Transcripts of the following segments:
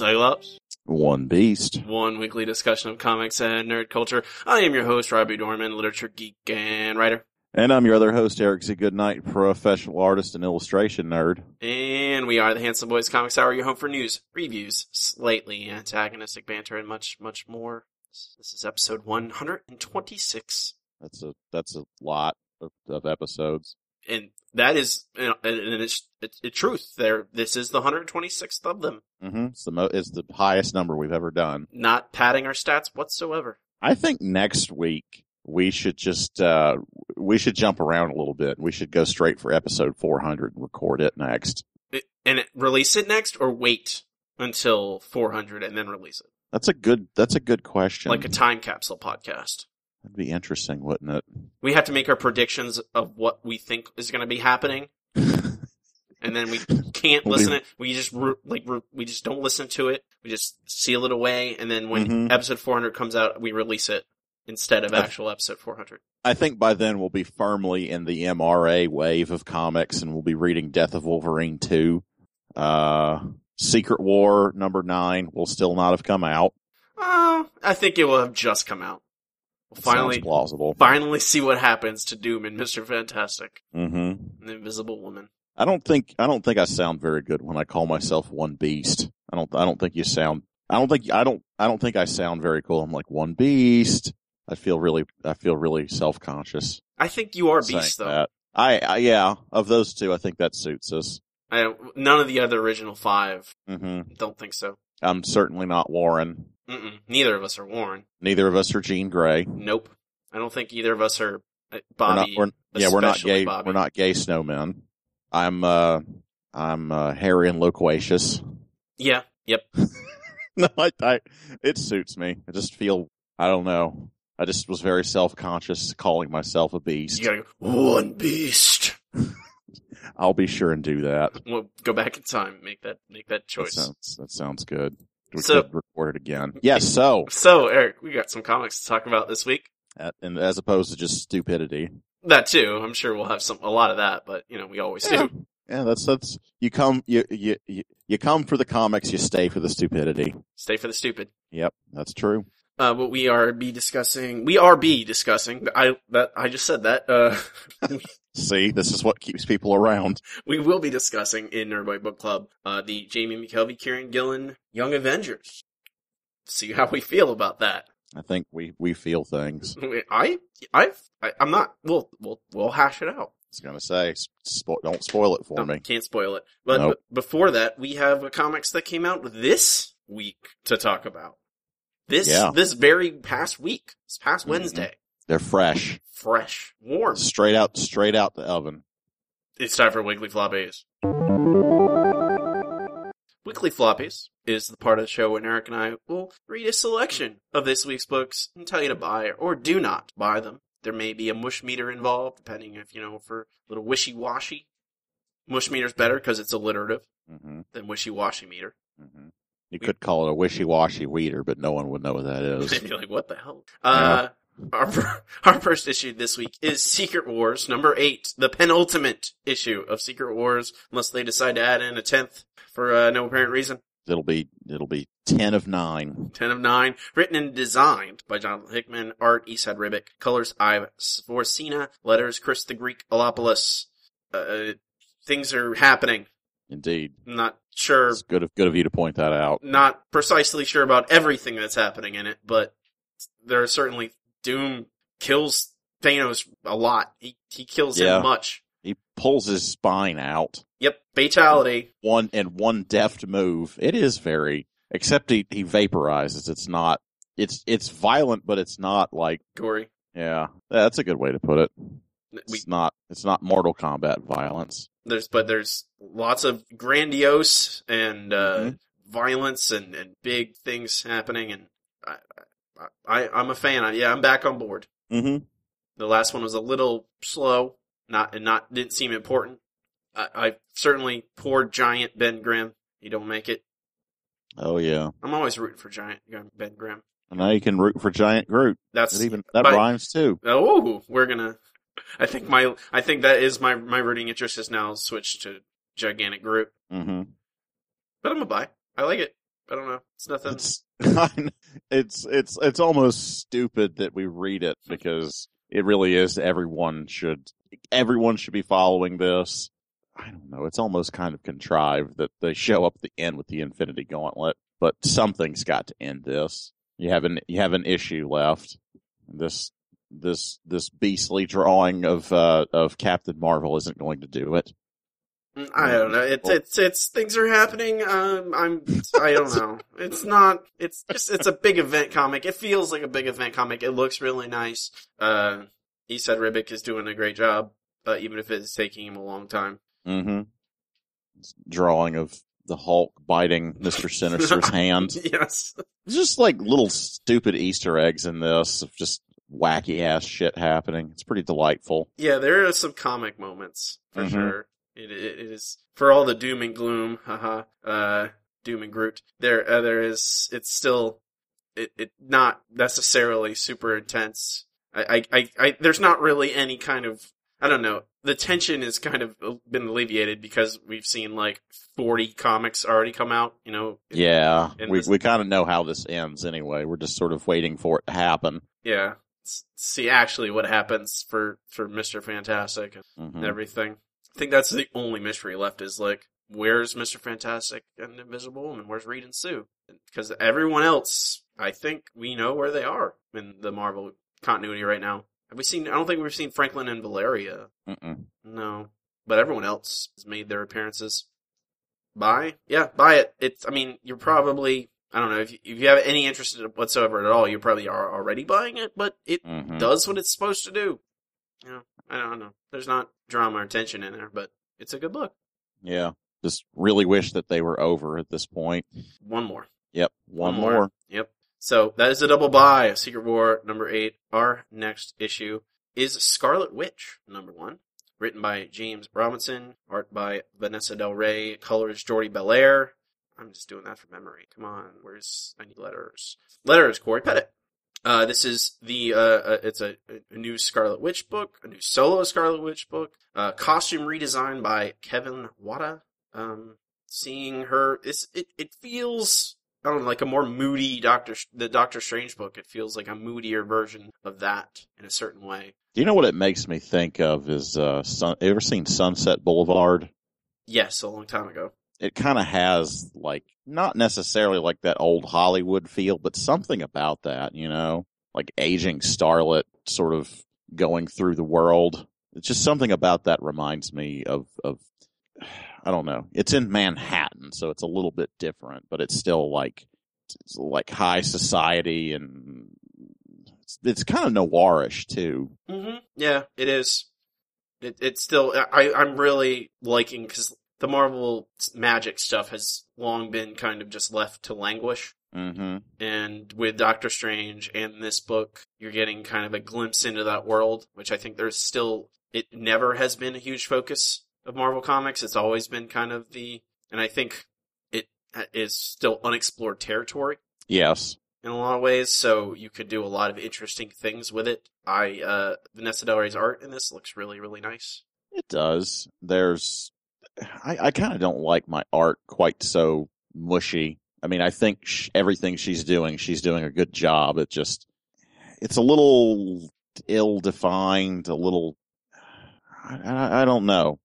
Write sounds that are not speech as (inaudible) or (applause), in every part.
Cyclops, One beast. one weekly discussion of comics and nerd culture. I am your host, Robbie Dorman, literature geek and writer. And I'm your other host, Eric Z. Goodnight, professional artist and illustration nerd. And we are the Handsome Boys Comics Hour, your home for news, reviews, slightly antagonistic banter, and much, much more. This is episode 126. That's a that's a lot of, of episodes. And that is, you know, and and it's, it's, it's truth. There, this is the 126th of them. hmm It's the mo- it's the highest number we've ever done. Not padding our stats whatsoever. I think next week we should just uh we should jump around a little bit. We should go straight for episode 400 and record it next. It, and it, release it next or wait until 400 and then release it? That's a good that's a good question. Like a time capsule podcast. That'd be interesting, wouldn't it? We have to make our predictions of what we think is going to be happening, (laughs) and then we can't We'll listen be- it. We just re- like re- we just don't listen to it. We just seal it away, and then when Mhm. episode 400 comes out, we release it instead of actual episode 400. I think by then we'll be firmly in the MRA wave of comics and we'll be reading Death of Wolverine 2. Uh, Secret War number 9 will still not have come out. Uh, I think it will have just come out. We'll finally, plausible. finally see what happens to Doom and Mister Fantastic hmm and the Invisible Woman. I don't think I don't think I sound very good when I call myself one beast. I don't I don't think you sound I don't think I don't I don't think I sound very cool. I'm like one beast. I feel really I feel really self-conscious. I think you are Beast though. that. I, I yeah, of those two I think that suits us. I, none of the other original five. hmm Don't think so. I'm certainly not Warren. Mm-mm. Neither of us are Warren. Neither of us are Jean Grey. Nope. I don't think either of us are uh, We're Bobby. not, we're, yeah, we're not gay. Bobby. We're not gay snowmen. I'm, uh, I'm, uh, hairy and loquacious. Yeah. Yep. (laughs) no, I, I, it suits me. I just feel, I don't know. I just was very self-conscious calling myself a beast. You gotta go, one beast. (laughs) I'll be sure and do that. We'll go back in time. Make that, make that That choice. sounds, that sounds good. We So- could record it again. Yes. So, So, Eric, we got some comics to talk about this week. uh, and as opposed to just stupidity. That too. I'm sure we'll have some, a lot of that, but you know, we always Yeah. do. Yeah, that's, that's, you come, you, you, you, you come for the comics, you stay for the stupidity. Stay for the stupid. Yep, that's true. Uh, but we are be discussing, we are be discussing, I, that, I just said that, uh, (laughs) See, this is what keeps people around. we will be discussing in Nerdboy Book Club, uh, the Jamie McKelvie, Kieron Gillen Young Avengers. See how we feel about that. I think we, we feel things. (laughs) I, I've, I, I'm not, we'll, we'll, we'll hash it out. I was gonna say, spo- don't spoil it for No, me. Can't spoil it. But Nope. b- before that, we have comics that came out this week to talk about. This, Yeah. this very past week, this past Mhm. Wednesday. They're fresh, Fresh, warm. straight out, straight out the oven. It's time for Weekly Floppies. Weekly Floppies is the part of the show when Eric and I will read a selection of this week's books and tell you to buy or do not buy them. There may be a mush meter involved, depending if, you know, for a little wishy-washy. Mush meter's better because it's alliterative hmm than wishy-washy meter. hmm You could call it a wishy-washy weeder, but no one would know what that is. (laughs) They'd be like, what the hell? Uh, our, (laughs) our first issue this week is Secret Wars, number eight, the penultimate issue of Secret Wars, unless they decide to add in a tenth for uh, no apparent reason. It'll be, it'll be ten of nine. 10 of 9, written and designed by Jonathan Hickman, art Esad Ribic, colors Ive Svorcina, letters Chris the Greek Eliopoulos. Uh, things are happening. Indeed, not sure, it's good of good of you to point that out. not precisely sure about everything that's happening in it, but there are certainly Doom kills Thanos a lot. He, he kills Yeah. him much. He pulls his spine out. Yep, fatality. One and one deft move. It is very, except he he vaporizes. It's not. It's it's violent, but it's not like Gory. yeah. That's a good way to put it. We, It's not. It's not Mortal Kombat violence. There's but there's lots of grandiose and uh, Mhm. violence and, and big things happening, and I, I, I'm a fan. I, yeah, I'm back on board. Mm-hmm. The last one was a little slow, not and not didn't seem important. I, I certainly poor giant Ben Grimm. You don't make it. Oh yeah. I'm always rooting for giant Ben Grimm. And now you can root for Giant Groot. That's That even that but- rhymes too. Oh, we're gonna. I think my I think that is my my rooting interest is now switched to gigantic Groot. Mm-hmm. But I'm a buy. I like it. I don't know. It's nothing. It's (laughs) it's it's it's almost stupid that we read it because it really is. Everyone should everyone should be following this. I don't know. It's almost kind of contrived that they show up at the end with the Infinity Gauntlet, but something's got to end this. You have an you have an issue left. This this this beastly drawing of uh of Captain Marvel isn't going to do it. I don't know. It's it's it's things are happening. Um, I'm I don't (laughs) know. It's not. It's just it's a big event comic. It feels like a big event comic. It looks really nice. Uh, Esad Ribic is doing a great job, uh, even if it's taking him a long time. Mm-hmm. Drawing of the Hulk biting Mister Sinister's (laughs) hand. yes. Just like little stupid Easter eggs in this of just wacky ass shit happening. It's pretty delightful. Yeah, there are some comic moments for Mhm. sure. It, it is for all the doom and gloom, haha. Uh, doom and Groot. There, uh, there is. It's still, it it not necessarily super intense. I, I, I, I, there's not really any kind of. I don't know. The tension has kind of been alleviated because we've seen like 40 comics already come out. You know. Yeah, we this- we kind of know how this ends anyway. We're just sort of waiting for it to happen. Yeah. See actually what happens for for Mister Fantastic and Mhm. everything. I think that's the only mystery left is like, where's Mr. Fantastic and Invisible Woman? Where's Reed and Sue? Because everyone else, I think we know where they are in the Marvel continuity right now. Have we seen, I don't think we've seen Franklin and Valeria. Mm-mm. No. But everyone else has made their appearances. Buy? Yeah, buy it. It's, I mean, you're probably, I don't know, if you, if you have any interest in it whatsoever at all, you probably are already buying it, but it Mhm. does what it's supposed to do. Know, I don't know. There's not drama or tension in there, but it's a good book. Yeah, just really wish that they were over at this point. One more. Yep, one, One more. more. Yep. So that is a double buy of Secret War number eight. Our next issue is Scarlet Witch number one. Written by James Robinson, art by Vanessa Del Rey, colors Jordi Bellaire. I'm just doing that from memory. Come on, where's I need letters? Letters Corey Pettit. Uh, this is the uh, uh it's a, a new Scarlet Witch book, a new solo Scarlet Witch book. Uh, costume redesign by Kevin Wada. Um, seeing her, it's it it feels I don't know, like a more moody Doctor, the Doctor Strange book. It feels like a moodier version of that in a certain way. Do you know what it makes me think of? Is uh, sun, ever seen Sunset Boulevard? Yes, a long time ago. It kind of has like not necessarily like that old Hollywood feel, but something about that. You know, like aging starlet, sort of going through the world. It's just something about that reminds me of of (sighs) I don't know. It's in Manhattan, so it's a little bit different, but it's still like it's like high society and it's, it's kind of noirish too. hmm Yeah, it is. It, it's still, I, I'm really liking, cause the Marvel magic stuff has long been kind of just left to languish. Mm-hmm. And with Doctor Strange and this book, you're getting kind of a glimpse into that world, which I think there's still, it never has been a huge focus of Marvel Comics. It's always been kind of the, and I think it is still unexplored territory Yes. in a lot of ways, so you could do a lot of interesting things with it. I, uh, Vanessa Del Rey's art in this looks really, really nice. It does. There's, I, I kind of don't like my art quite so mushy. I mean, I think sh- everything she's doing, she's doing a good job. It just, it's a little ill-defined, a little, I, I, don't know.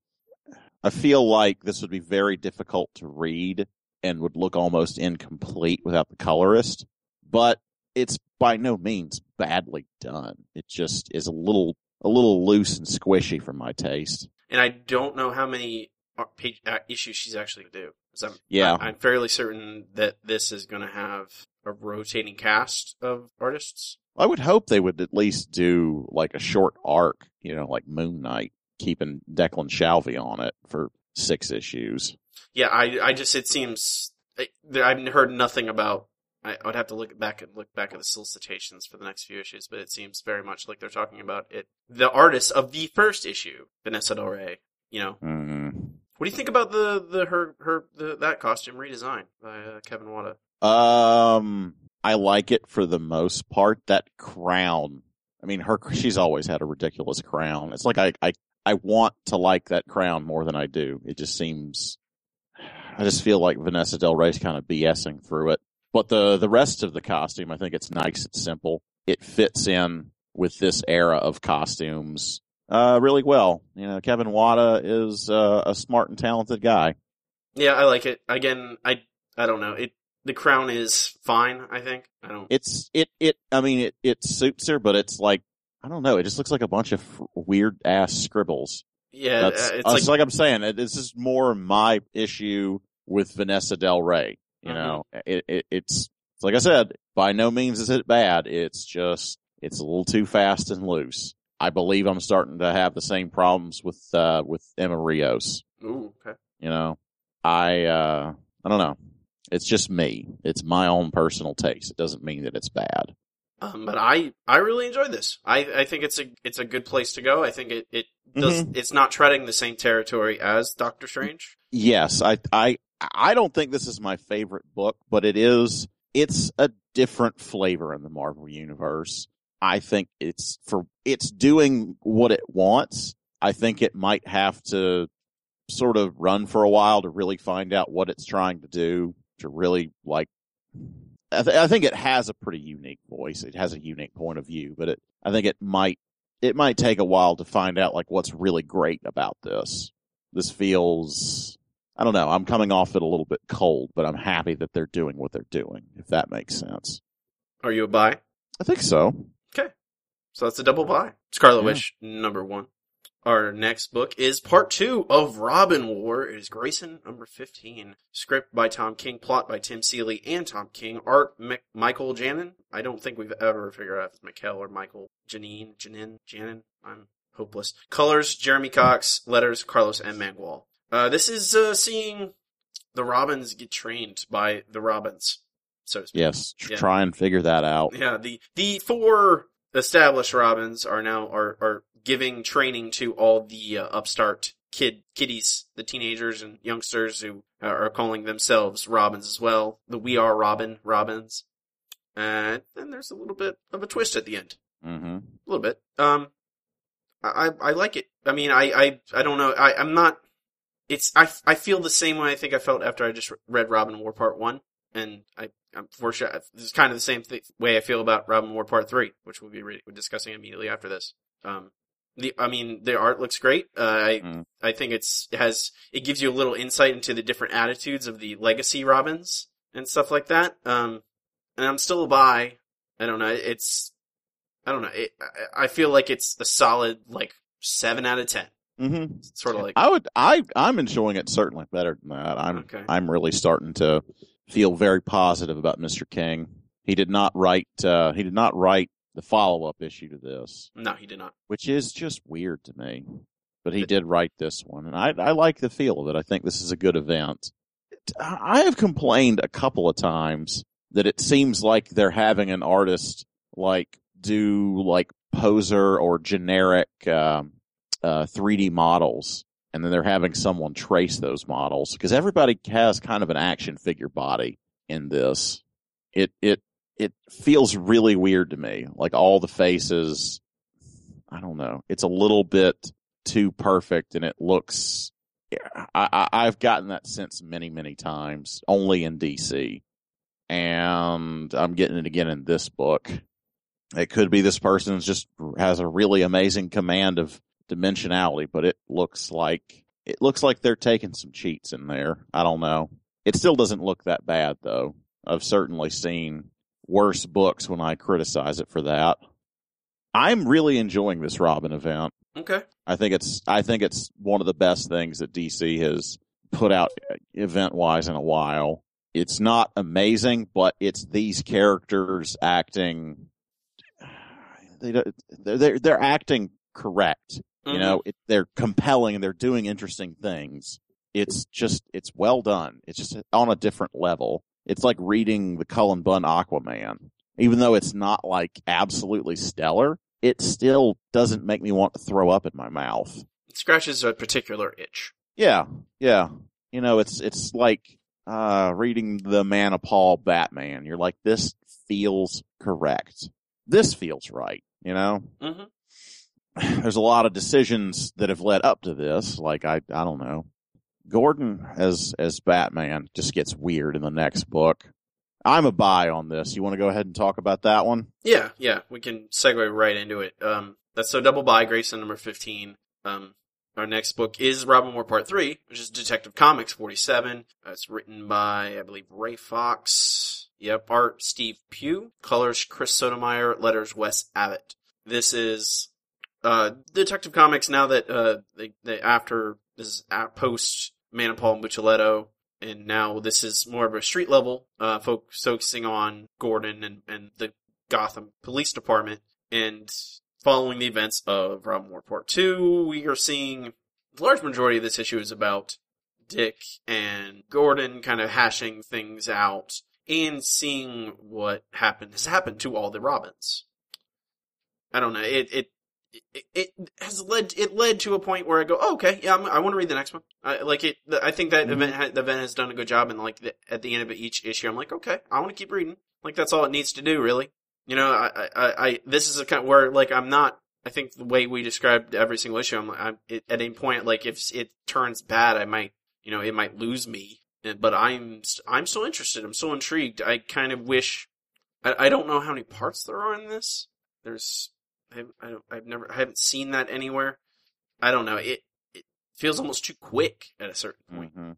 I feel like this would be very difficult to read and would look almost incomplete without the colorist, but it's by no means badly done. It just is a little, a little loose and squishy for my taste. And I don't know how many page, uh, issues she's actually going to do. I'm, Yeah. I, am fairly certain that this is going to have a rotating cast of artists. I would hope they would at least do like a short arc, you know, like Moon Knight. keeping Declan Shalvey on it for six issues. Yeah, I I just it seems I, I've heard nothing about. I would have to look back and look back at the solicitations for the next few issues, but it seems very much like they're talking about it. The artist of the first issue, Vanessa Del Rey. You know, Mm. What do you think about the the her her the, that costume redesign by uh, Kevin Wada? Um, I like it for the most part. That crown. I mean, her. She's always had a ridiculous crown. It's like I, I, I want to like that crown more than I do. It just seems. I just feel like Vanessa Del Rey's kind of BSing through it. But the the rest of the costume, I think it's nice. It's simple. It fits in with this era of costumes uh, really well. You know, Kevin Wada is uh, a smart and talented guy. Yeah, I like it. Again, I I don't know. It the crown is fine. I think I don't. it's it it i mean it it suits her but it's like i don't know it just looks like a bunch of f- weird ass scribbles Yeah, that's uh, it's uh, like like i'm saying it, this is more my issue with vanessa del rey you Mhm. know it, it it's like i said by no means is it bad it's just it's a little too fast and loose i believe i'm starting to have the same problems with uh with emma rios ooh, okay. you know i uh i don't know it's just me it's my own personal taste it doesn't mean that it's bad Um, but I I really enjoyed this. I I think it's a it's a good place to go. I think it it does. Mm-hmm. It's not treading the same territory as Doctor Strange. Yes, I I I don't think this is my favorite book, but it is it's a different flavor in the Marvel universe. I think it's for it's doing what it wants. I think it might have to sort of run for a while to really find out what it's trying to do to really like I, th- I think it has a pretty unique voice. It has a unique point of view, but it I think it might it might take a while to find out like what's really great about this. This feels I don't know. I'm coming off it a little bit cold, but I'm happy that they're doing what they're doing, if that makes sense. Are you a buy? I think so. So that's a double buy. Scarlet Yeah. Witch number one. Our next book is part two of Robin War. It is Grayson number 15. Script by Tom King, plot by Tim Seeley and Tom King. Art Michael Janin. I don't think we've ever figured out if it's Michael or Michael. Janine, Janin, Janin. I'm hopeless. Colors, Jeremy Cox. Letters, Carlos M. Mangual. Uh, this is, uh, seeing the Robins get trained by the Robins, so to speak. Yes. Yeah. Try and figure that out. Yeah, the the four established Robins are now are are giving training to all the uh, upstart kid kiddies, the teenagers and youngsters who are calling themselves Robins as well. The We Are Robin Robins, and then there's a little bit of a twist at the end, Mm-hmm. a little bit. Um, I I, I like it. I mean, I I I don't know. I I'm not. It's I I feel the same way I think I felt after I just read Robin War Part One, and I I'm for sure this is kind of the same th- way I feel about Robin War Part Three, which we'll be re- discussing immediately after this. Um, the I mean the art looks great. Uh, I Mm. I think it's it has it gives you a little insight into the different attitudes of the legacy Robins and stuff like that. Um, and I'm still a buy. I don't know. It's I don't know. It, I, I feel like it's a solid like seven out of ten. Mm-hmm. Sort of like I would I I'm enjoying it certainly better than that. I'm Okay. I'm really starting to feel very positive about Mr. King. He did not write uh he did not write the follow up issue to this, no, he did not. which is just weird to me. But he did write this one and I I like the feel of it. I think this is a good event. I have complained a couple of times that it seems like they're having an artist like do like poser or generic um, uh, 3D models, and then they're having someone trace those models because everybody has kind of an action figure body in this. It it it feels really weird to me. Like all the faces, I don't know. It's a little bit too perfect, and it looks. I, I I've gotten that sense many many times, only in DC, and I'm getting it again in this book. It could be this person just has a really amazing command of dimensionality, but it looks like it looks like they're taking some cheats in there. I don't know. It still doesn't look that bad though. I've certainly seen worse books when I criticize it for that. I'm really enjoying this Robin event. Okay. I think it's I think it's one of the best things that DC has put out uh, event wise in a while. It's not amazing, but it's these characters acting (sighs) they they're, they're acting correct Mhm. You know, it, they're compelling and they're doing interesting things. It's just, it's well done. It's just on a different level. It's like reading the Cullen Bunn Aquaman. Even though it's not like absolutely stellar, it still doesn't make me want to throw up in my mouth. It scratches a particular itch. Yeah, yeah. You know, it's it's like uh reading the Manapul Batman. You're like, this feels correct. This feels right. You know, hmm (clears throat) there's a lot of decisions that have led up to this. Like I, I don't know. Gordon as as Batman just gets weird in the next book. I'm a buy on this. You want to go ahead and talk about that one? Yeah, yeah, we can segue right into it. Um, that's so double buy Grayson number 15. Um, our next book is Robin War Part 3, which is Detective Comics 47. Uh, it's written by, I believe, Ray Fawkes. Yep, art Steve Pugh. Colors Chris Sotomayor. Letters Wes Abbott. This is, uh, Detective Comics now that, uh, they, they after, this at post Man and Paul Buccellato, and now this is more of a street level, uh, fo- focusing on Gordon and, and the Gotham Police Department. And following the events of Robin War Part 2, we are seeing the large majority of this issue is about Dick and Gordon kind of hashing things out and seeing what happened has happened to all the Robins. I don't know. It, it, it, it has led, it led to a point where I go, oh, okay, yeah, I'm, I want to read the next one. I, like it, I think that Mhm. event, ha- the event has done a good job and like the, at the end of each issue, I'm like, okay, I want to keep reading. Like that's all it needs to do, really. You know, I, I, I, this is a kind of where, like, I'm not, I think the way we described every single issue, I'm, I'm it, at any point, like, if it turns bad, I might, you know, it might lose me. But I'm, I'm so interested. I'm so intrigued. I kind of wish, I, I don't know how many parts there are in this. There's, I, I don't, I've never, I haven't seen that anywhere. I don't know. It, it feels almost too quick at a certain point Mm-hmm.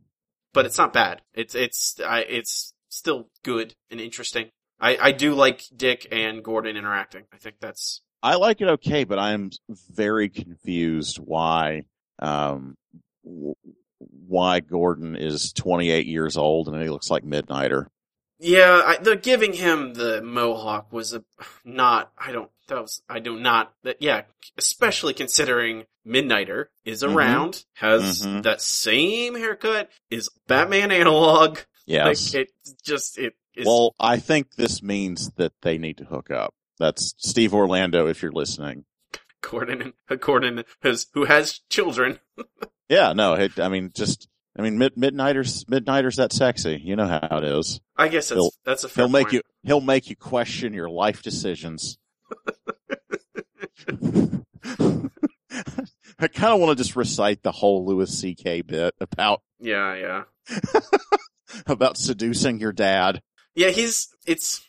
but it's not bad. It's it's I, it's still good and interesting. I I do like Dick and Gordon interacting. I think that's I like it okay, but I'm very confused why um w- why Gordon is 28 years old and he looks like Midnighter. yeah. I, the giving him the mohawk was a (sighs) not. I don't. That was I do not. That yeah. Especially considering Midnighter is Mhm. around, has Mhm. that same haircut, is Batman analog. Yes. Like it just it is. well, I think this means that they need to hook up. That's Steve Orlando if you're listening. Gordon Gordon has who has children. (laughs) Yeah, no, it, I mean just I mean Mid- Midnighter's Midnighter's that sexy. You know how it is. I guess that's He'll- that's a fair He'll make point. you he'll make you question your life decisions. (laughs) I kind of want to just recite the whole Louis C.K. bit about Yeah, yeah. (laughs) about seducing your dad. Yeah, he's it's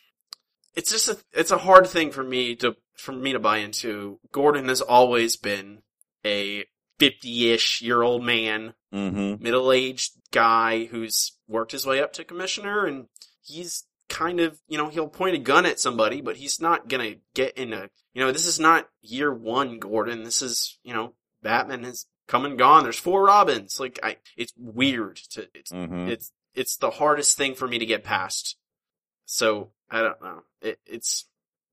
it's just a it's a hard thing for me to for me to buy into. Gordon has always been a 50-ish year old man, Mm-hmm. middle-aged guy who's worked his way up to commissioner and he's kind of, you know, he'll point a gun at somebody, but he's not going to get in a, you know, this is not year 1 Gordon. This is, you know, Batman has come and gone. There's four Robins. Like I it's weird to it's Mm-hmm. it's it's the hardest thing for me to get past. So I don't know. It, it's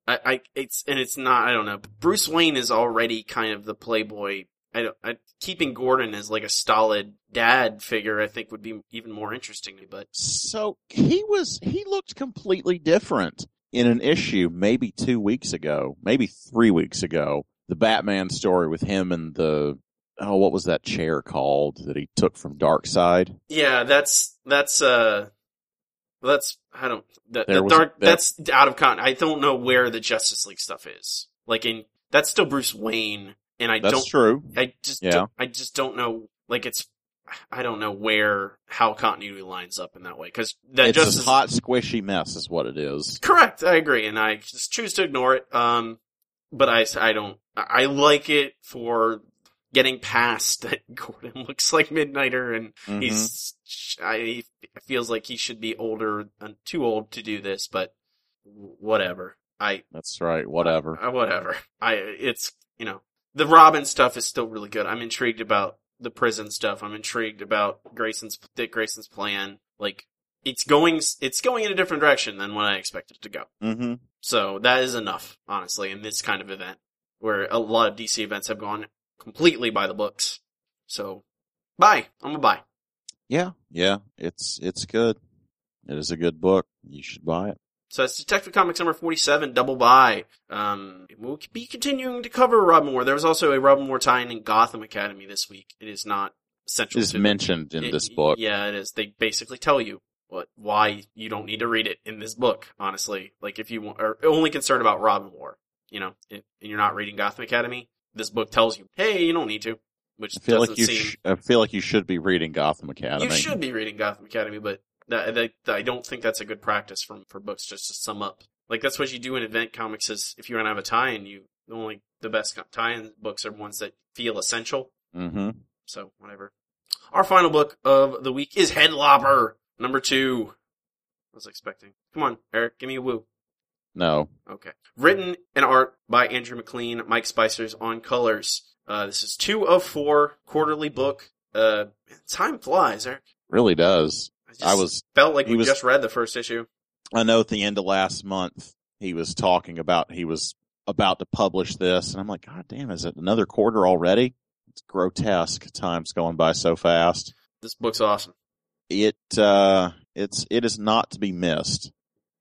I, I it's and it's not. I don't know. Bruce Wayne is already kind of the playboy. I don't. I, keeping Gordon as like a stolid dad figure, I think would be even more interesting to me. But So he was he looked completely different in an issue maybe two weeks ago, maybe three weeks ago. The Batman story with him and the oh, what was that chair called that he took from Darkseid? yeah, that's that's uh. That's I don't that, that dark that- that's out of con. I don't know where the Justice League stuff is. Like in that's still Bruce Wayne, and I That's don't true. I just Yeah. don't, I just don't know like it's I don't know where how continuity lines up in that way because that It's just a hot, squishy mess, is what it is. correct. I agree, and I just choose to ignore it. Um, but I I don't I I like it for getting past (laughs) that Gordon looks like Midnighter and Mhm. he's I he feels like he should be older and too old to do this, but whatever. I That's right. Whatever. uh, whatever. I it's you know the Robin stuff is still really good. I'm intrigued about the prison stuff. I'm intrigued about Grayson's Dick Grayson's plan. Like it's going it's going in a different direction than what I expected it to go. Mm-hmm. So that is enough, honestly, in this kind of event where a lot of DC events have gone completely by the books. So, buy. I'm a buy. Yeah, yeah, it's it's good. It is a good book. You should buy it. So that's Detective Comics number 47, Double Buy. Um, we'll be continuing to cover Robin War. There was also a Robin War tie-in in Gotham Academy this week. It is not central It is mentioned in it- this book. Yeah, it is. They basically tell you what, why you don't need to read it in this book, honestly. Like if you are only concerned about Robin War, you know, and and you're not reading Gotham Academy, this book tells you, hey, you don't need to. Which I feel like you. seem, Sh- I feel like you should be reading Gotham Academy. you should be reading Gotham Academy, but that, I don't think that's a good practice from for books. Just to sum up, like that's what you do in event comics. Is if you're gonna have a tie-in, you the only the best tie-in books are ones that feel essential. Mm-hmm. So whatever. Our final book of the week is Headlopper number two. I was expecting. Come on, Eric, give me a woo. No. Okay. Written and art by Andrew MacLean, Mike Spicers on colors. Uh, this is two of four quarterly book. Uh, time flies, Eric. Really does. Just I was. felt like he we was- just read the first issue. I know at the end of last month he was talking about he was about to publish this, and I'm like, God damn, is it another quarter already? It's grotesque. Time's going by so fast. This book's awesome. It uh, it's it is not to be missed.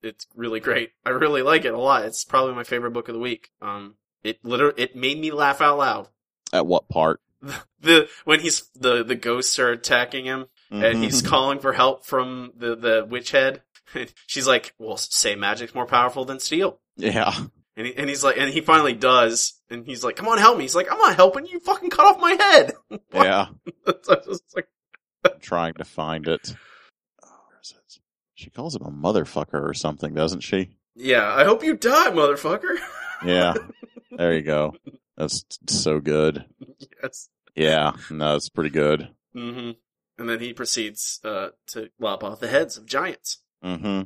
It's really great. I really like it a lot. It's probably my favorite book of the week. Um, it literally it made me laugh out loud. At what part? (laughs) The when he's the the ghosts are attacking him and he's Mhm. calling for help from the the witch head. (laughs) She's like, "Well, say magic's more powerful than steel." yeah. And, he, and he's like, and he finally does, and he's like, "Come on, help me!" He's like, "I'm not helping you. Fucking cut off my head." (laughs) Yeah. (laughs) So like, I'm trying to find it. Oh, it? She calls him a motherfucker or something, doesn't she? "Yeah, I hope you die, motherfucker." Yeah. there you go. That's so good. yes. Yeah. No, it's pretty good. hmm And then he proceeds uh, to lop off the heads of giants. hmm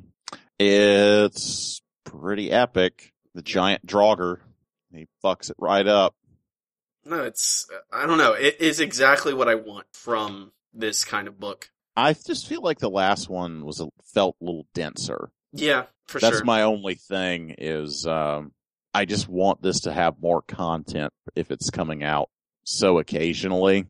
It's pretty epic. The giant Draugr, he fucks it right up. No, it's I don't know. It is exactly what I want from this kind of book. I just feel like the last one was a, felt a little denser. Yeah, for That's sure. my only thing is um I just want this to have more content if it's coming out so occasionally.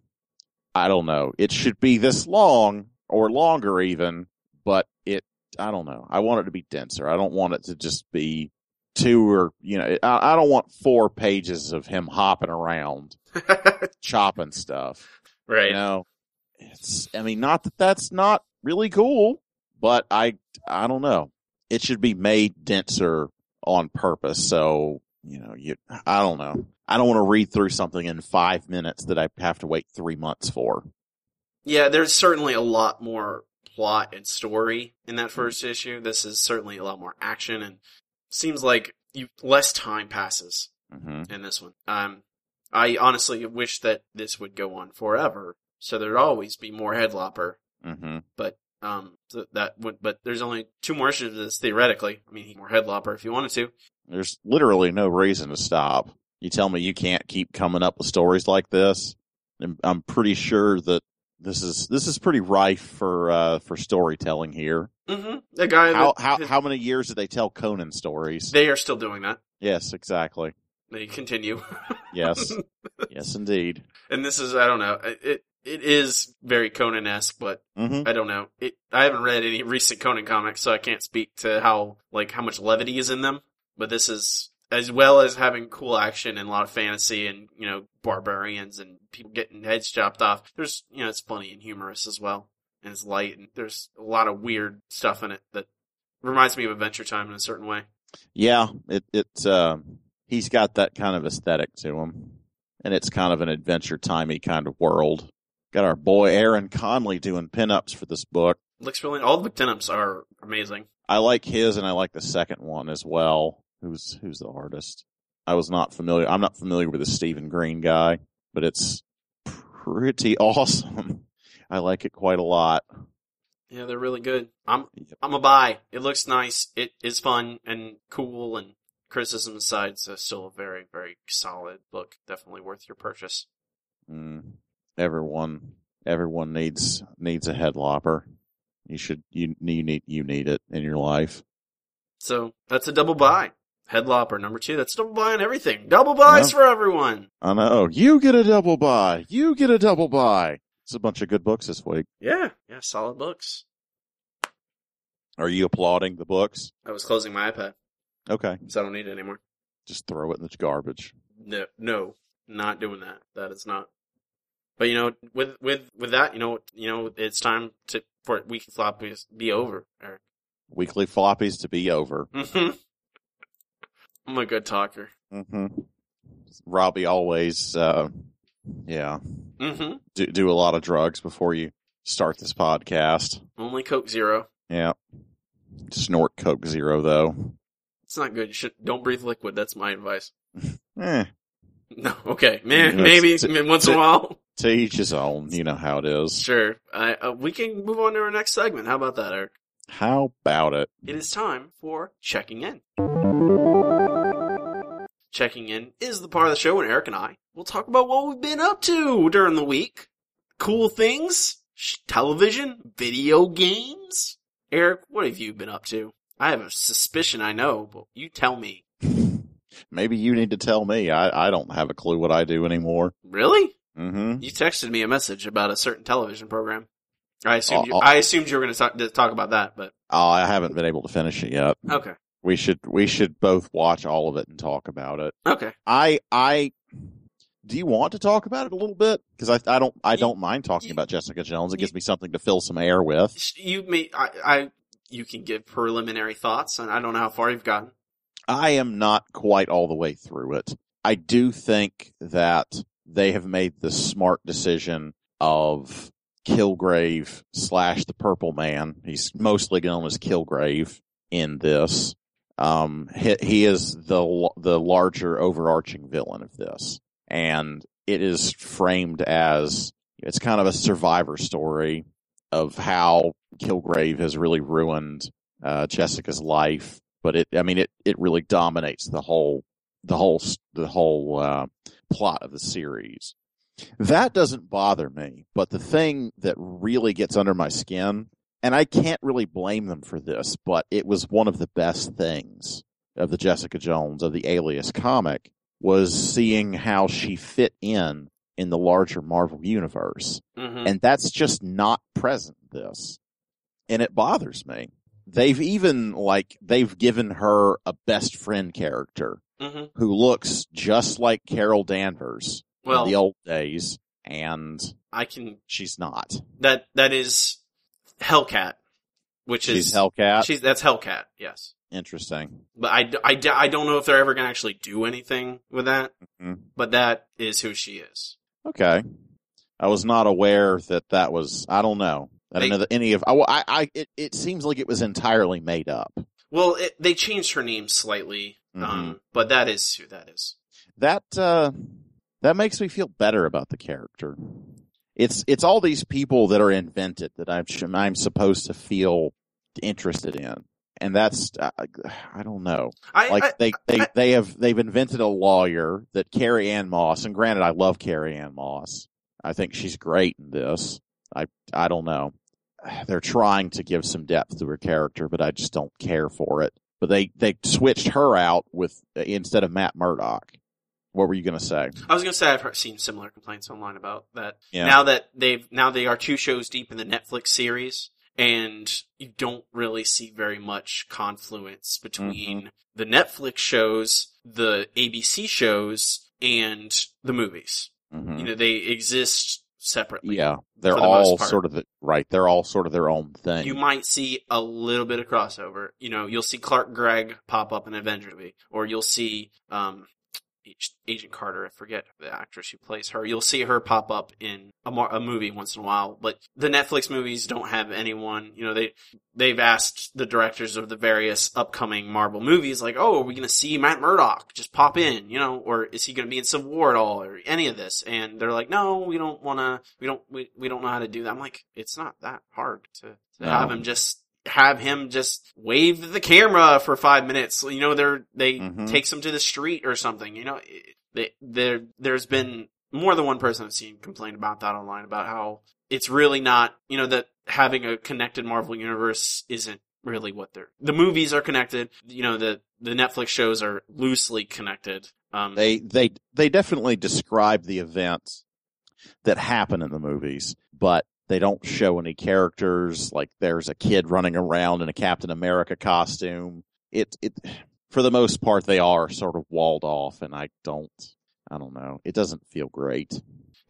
I don't know. It should be this long or longer even, but it I don't know. I want it to be denser. I don't want it to just be two or you know, I, I don't want four pages of him hopping around (laughs) chopping stuff. right. You know, it's, I mean, not that that's not really cool, but I, I don't know. It should be made denser on purpose. So, you know, you, I don't know. I don't want to read through something in five minutes that I have to wait three months for. Yeah, there's certainly a lot more plot and story in that first issue. This is certainly a lot more action and seems like you less time passes hmm in this one. Um, I honestly wish that this would go on forever, so there'd always be more Headlopper. hmm Um, so that would, but there's only two more issues of this theoretically. I mean, more Headlopper if you wanted to. There's literally no reason to stop. You tell me you can't keep coming up with stories like this. and I'm pretty sure that this is, this is pretty rife for, uh, for storytelling here. Mm-hmm. The guy How, that, how, his- how many years did they tell Conan stories? they are still doing that. Yes, exactly. They continue. Yes. (laughs) yes, indeed. and this is, I don't know, it, it is very Conan-esque, but hmm I don't know. It, I haven't read any recent Conan comics, so I can't speak to how, like, how much levity is in them. But this is, as well as having cool action and a lot of fantasy and, you know, barbarians and people getting heads chopped off, there's, you know, it's funny and humorous as well. And it's light and there's a lot of weird stuff in it that reminds me of Adventure Time in a certain way. Yeah, it, it, uh, he's got that kind of aesthetic to him. And it's kind of an adventure timey kind of world. Got our boy Aaron Conley doing pinups for this book. Looks really, all the pinups are amazing. I like his and I like the second one as well. Who's, who's the artist? I was not familiar. I'm not familiar with the Stephen Green guy, but it's pretty awesome. (laughs) I like it quite a lot. Yeah, they're really good. I'm Yep. I'm a buy. It looks nice. It is fun and cool and criticism aside, it's still a very, very solid book. Definitely worth your purchase. Mm, everyone, everyone needs needs a headlopper. You should you you need you need it in your life. So that's a double buy. Headlopper number two. That's double buy on everything. Double buys for everyone. I know. You get a double buy. You get a double buy. It's a bunch of good books this week. Yeah, yeah, solid books. Are you applauding the books? I was closing my iPad, Okay. so I don't need it anymore. Just throw it in the garbage. No, no, not doing that. That is not. But you know, with with with that, you know, you know, it's time to for weekly floppies be over. Eric. Weekly floppies to be over. hmm (laughs) I'm a good talker. hmm Robbie always, uh, yeah, hmm do, do a lot of drugs before you start this podcast. Only Coke Zero. Yeah. Snort Coke Zero though. It's not good. You should don't breathe liquid. That's my advice. (laughs) Eh, (laughs) No, okay, Man, Yeah, maybe it's- I mean, once in a while. (laughs) to each his own. You know how it is. Sure. I uh, we can move on to our next segment. How about that, Eric? How about it? It is time for checking in. Checking in is the part of the show when Eric and I will talk about what we've been up to during the week. Cool things, television, video games. Eric, what have you been up to? I have a suspicion I know, but you tell me. (laughs) Maybe you need to tell me. I, I don't have a clue what I do anymore. Really? Mm-hmm. You texted me a message about a certain television program. I assumed you, Uh, uh, I assumed you were going to talk, to talk about that, but Oh, I haven't been able to finish it yet. okay, We should we should both watch all of it and talk about it. okay. I I do you want to talk about it a little bit? Because I I don't I don't mind talking you- about Jessica Jones. It gives me something to fill some air with. You may, I, I, you can give preliminary thoughts, and I don't know how far you've gotten. I am not quite all the way through it. I do think that they have made the smart decision of Kilgrave slash the Purple Man. He's mostly known as Kilgrave in this. Um, he, he is the the larger overarching villain of this, and it is framed as it's kind of a survivor story of how Kilgrave has really ruined uh, Jessica's life. But it, I mean, it it really dominates the whole the whole the whole uh, plot of the series. That doesn't bother me, but the thing that really gets under my skin, and I can't really blame them for this, but it was one of the best things of the Jessica Jones of the Alias comic was seeing how she fit in in the larger Marvel universe. hmm And that's just not present this. And it bothers me. They've even like they've given her a best friend character hmm who looks just like Carol Danvers Well, in the old days, and I can. she's not. That that is Hellcat, which She's is Hellcat. She's that's Hellcat. Yes, Interesting. but I, I, I don't know if they're ever going to actually do anything with that. Mhm. But that is who she is. Okay. I was not aware that that was. I don't know. I They- don't know that any of. I, I, I it, it seems like it was entirely made up. Well, it, they changed her name slightly, Mm-hmm. um, but that is who that is. that uh that makes me feel better about the character. It's it's all these people that are invented that I'm I'm supposed to feel interested in, and that's uh, I don't know. I, Like I they they I- they have they've invented a lawyer that Carrie-Anne Moss, and granted, I love Carrie-Anne Moss. I think she's great in this. I I don't know. They're trying to give some depth to her character, but I just don't care for it. But they they switched her out with instead of Matt Murdock. What were you gonna say? I was going to say I've seen similar complaints online about that. Yeah. Now that they've now they are two shows deep in the Netflix series, and you don't really see very much confluence between Mm-hmm. the Netflix shows, the ABC shows, and the movies. Mhm. You know, they exist separately. Yeah, they're the all sort of the, right. They're all sort of their own thing. You might see a little bit of crossover. You know, you'll see Clark Gregg pop up in Avengers movie, or you'll see um, Agent Carter. I forget the actress who plays her. You'll see her pop up in a, mar- a movie once in a while. But the Netflix movies don't have anyone. You know, they they've asked the directors of the various upcoming Marvel movies, like, "Oh, are we going to see Matt Murdock just pop in? You know, or is he going to be in Civil War at all, or any of this?" And they're like, "No, we don't want to. We don't. We, we don't know how to do that." I'm like, "It's not that hard to, to No. have him just." Have him just wave the camera for five minutes. You know, they're they Mhm. takes him to the street or something. You know, they, there there's been more than one person I've seen complain about that online about how it's really not. You know that having a connected Marvel universe isn't really what they're. The movies are connected. You know the the Netflix shows are loosely connected. Um, They they they definitely describe the events that happen in the movies, but they don't show any characters. Like there's a kid running around in a Captain America costume. It it for the most part they are sort of walled off, and I don't I don't know. It doesn't feel great.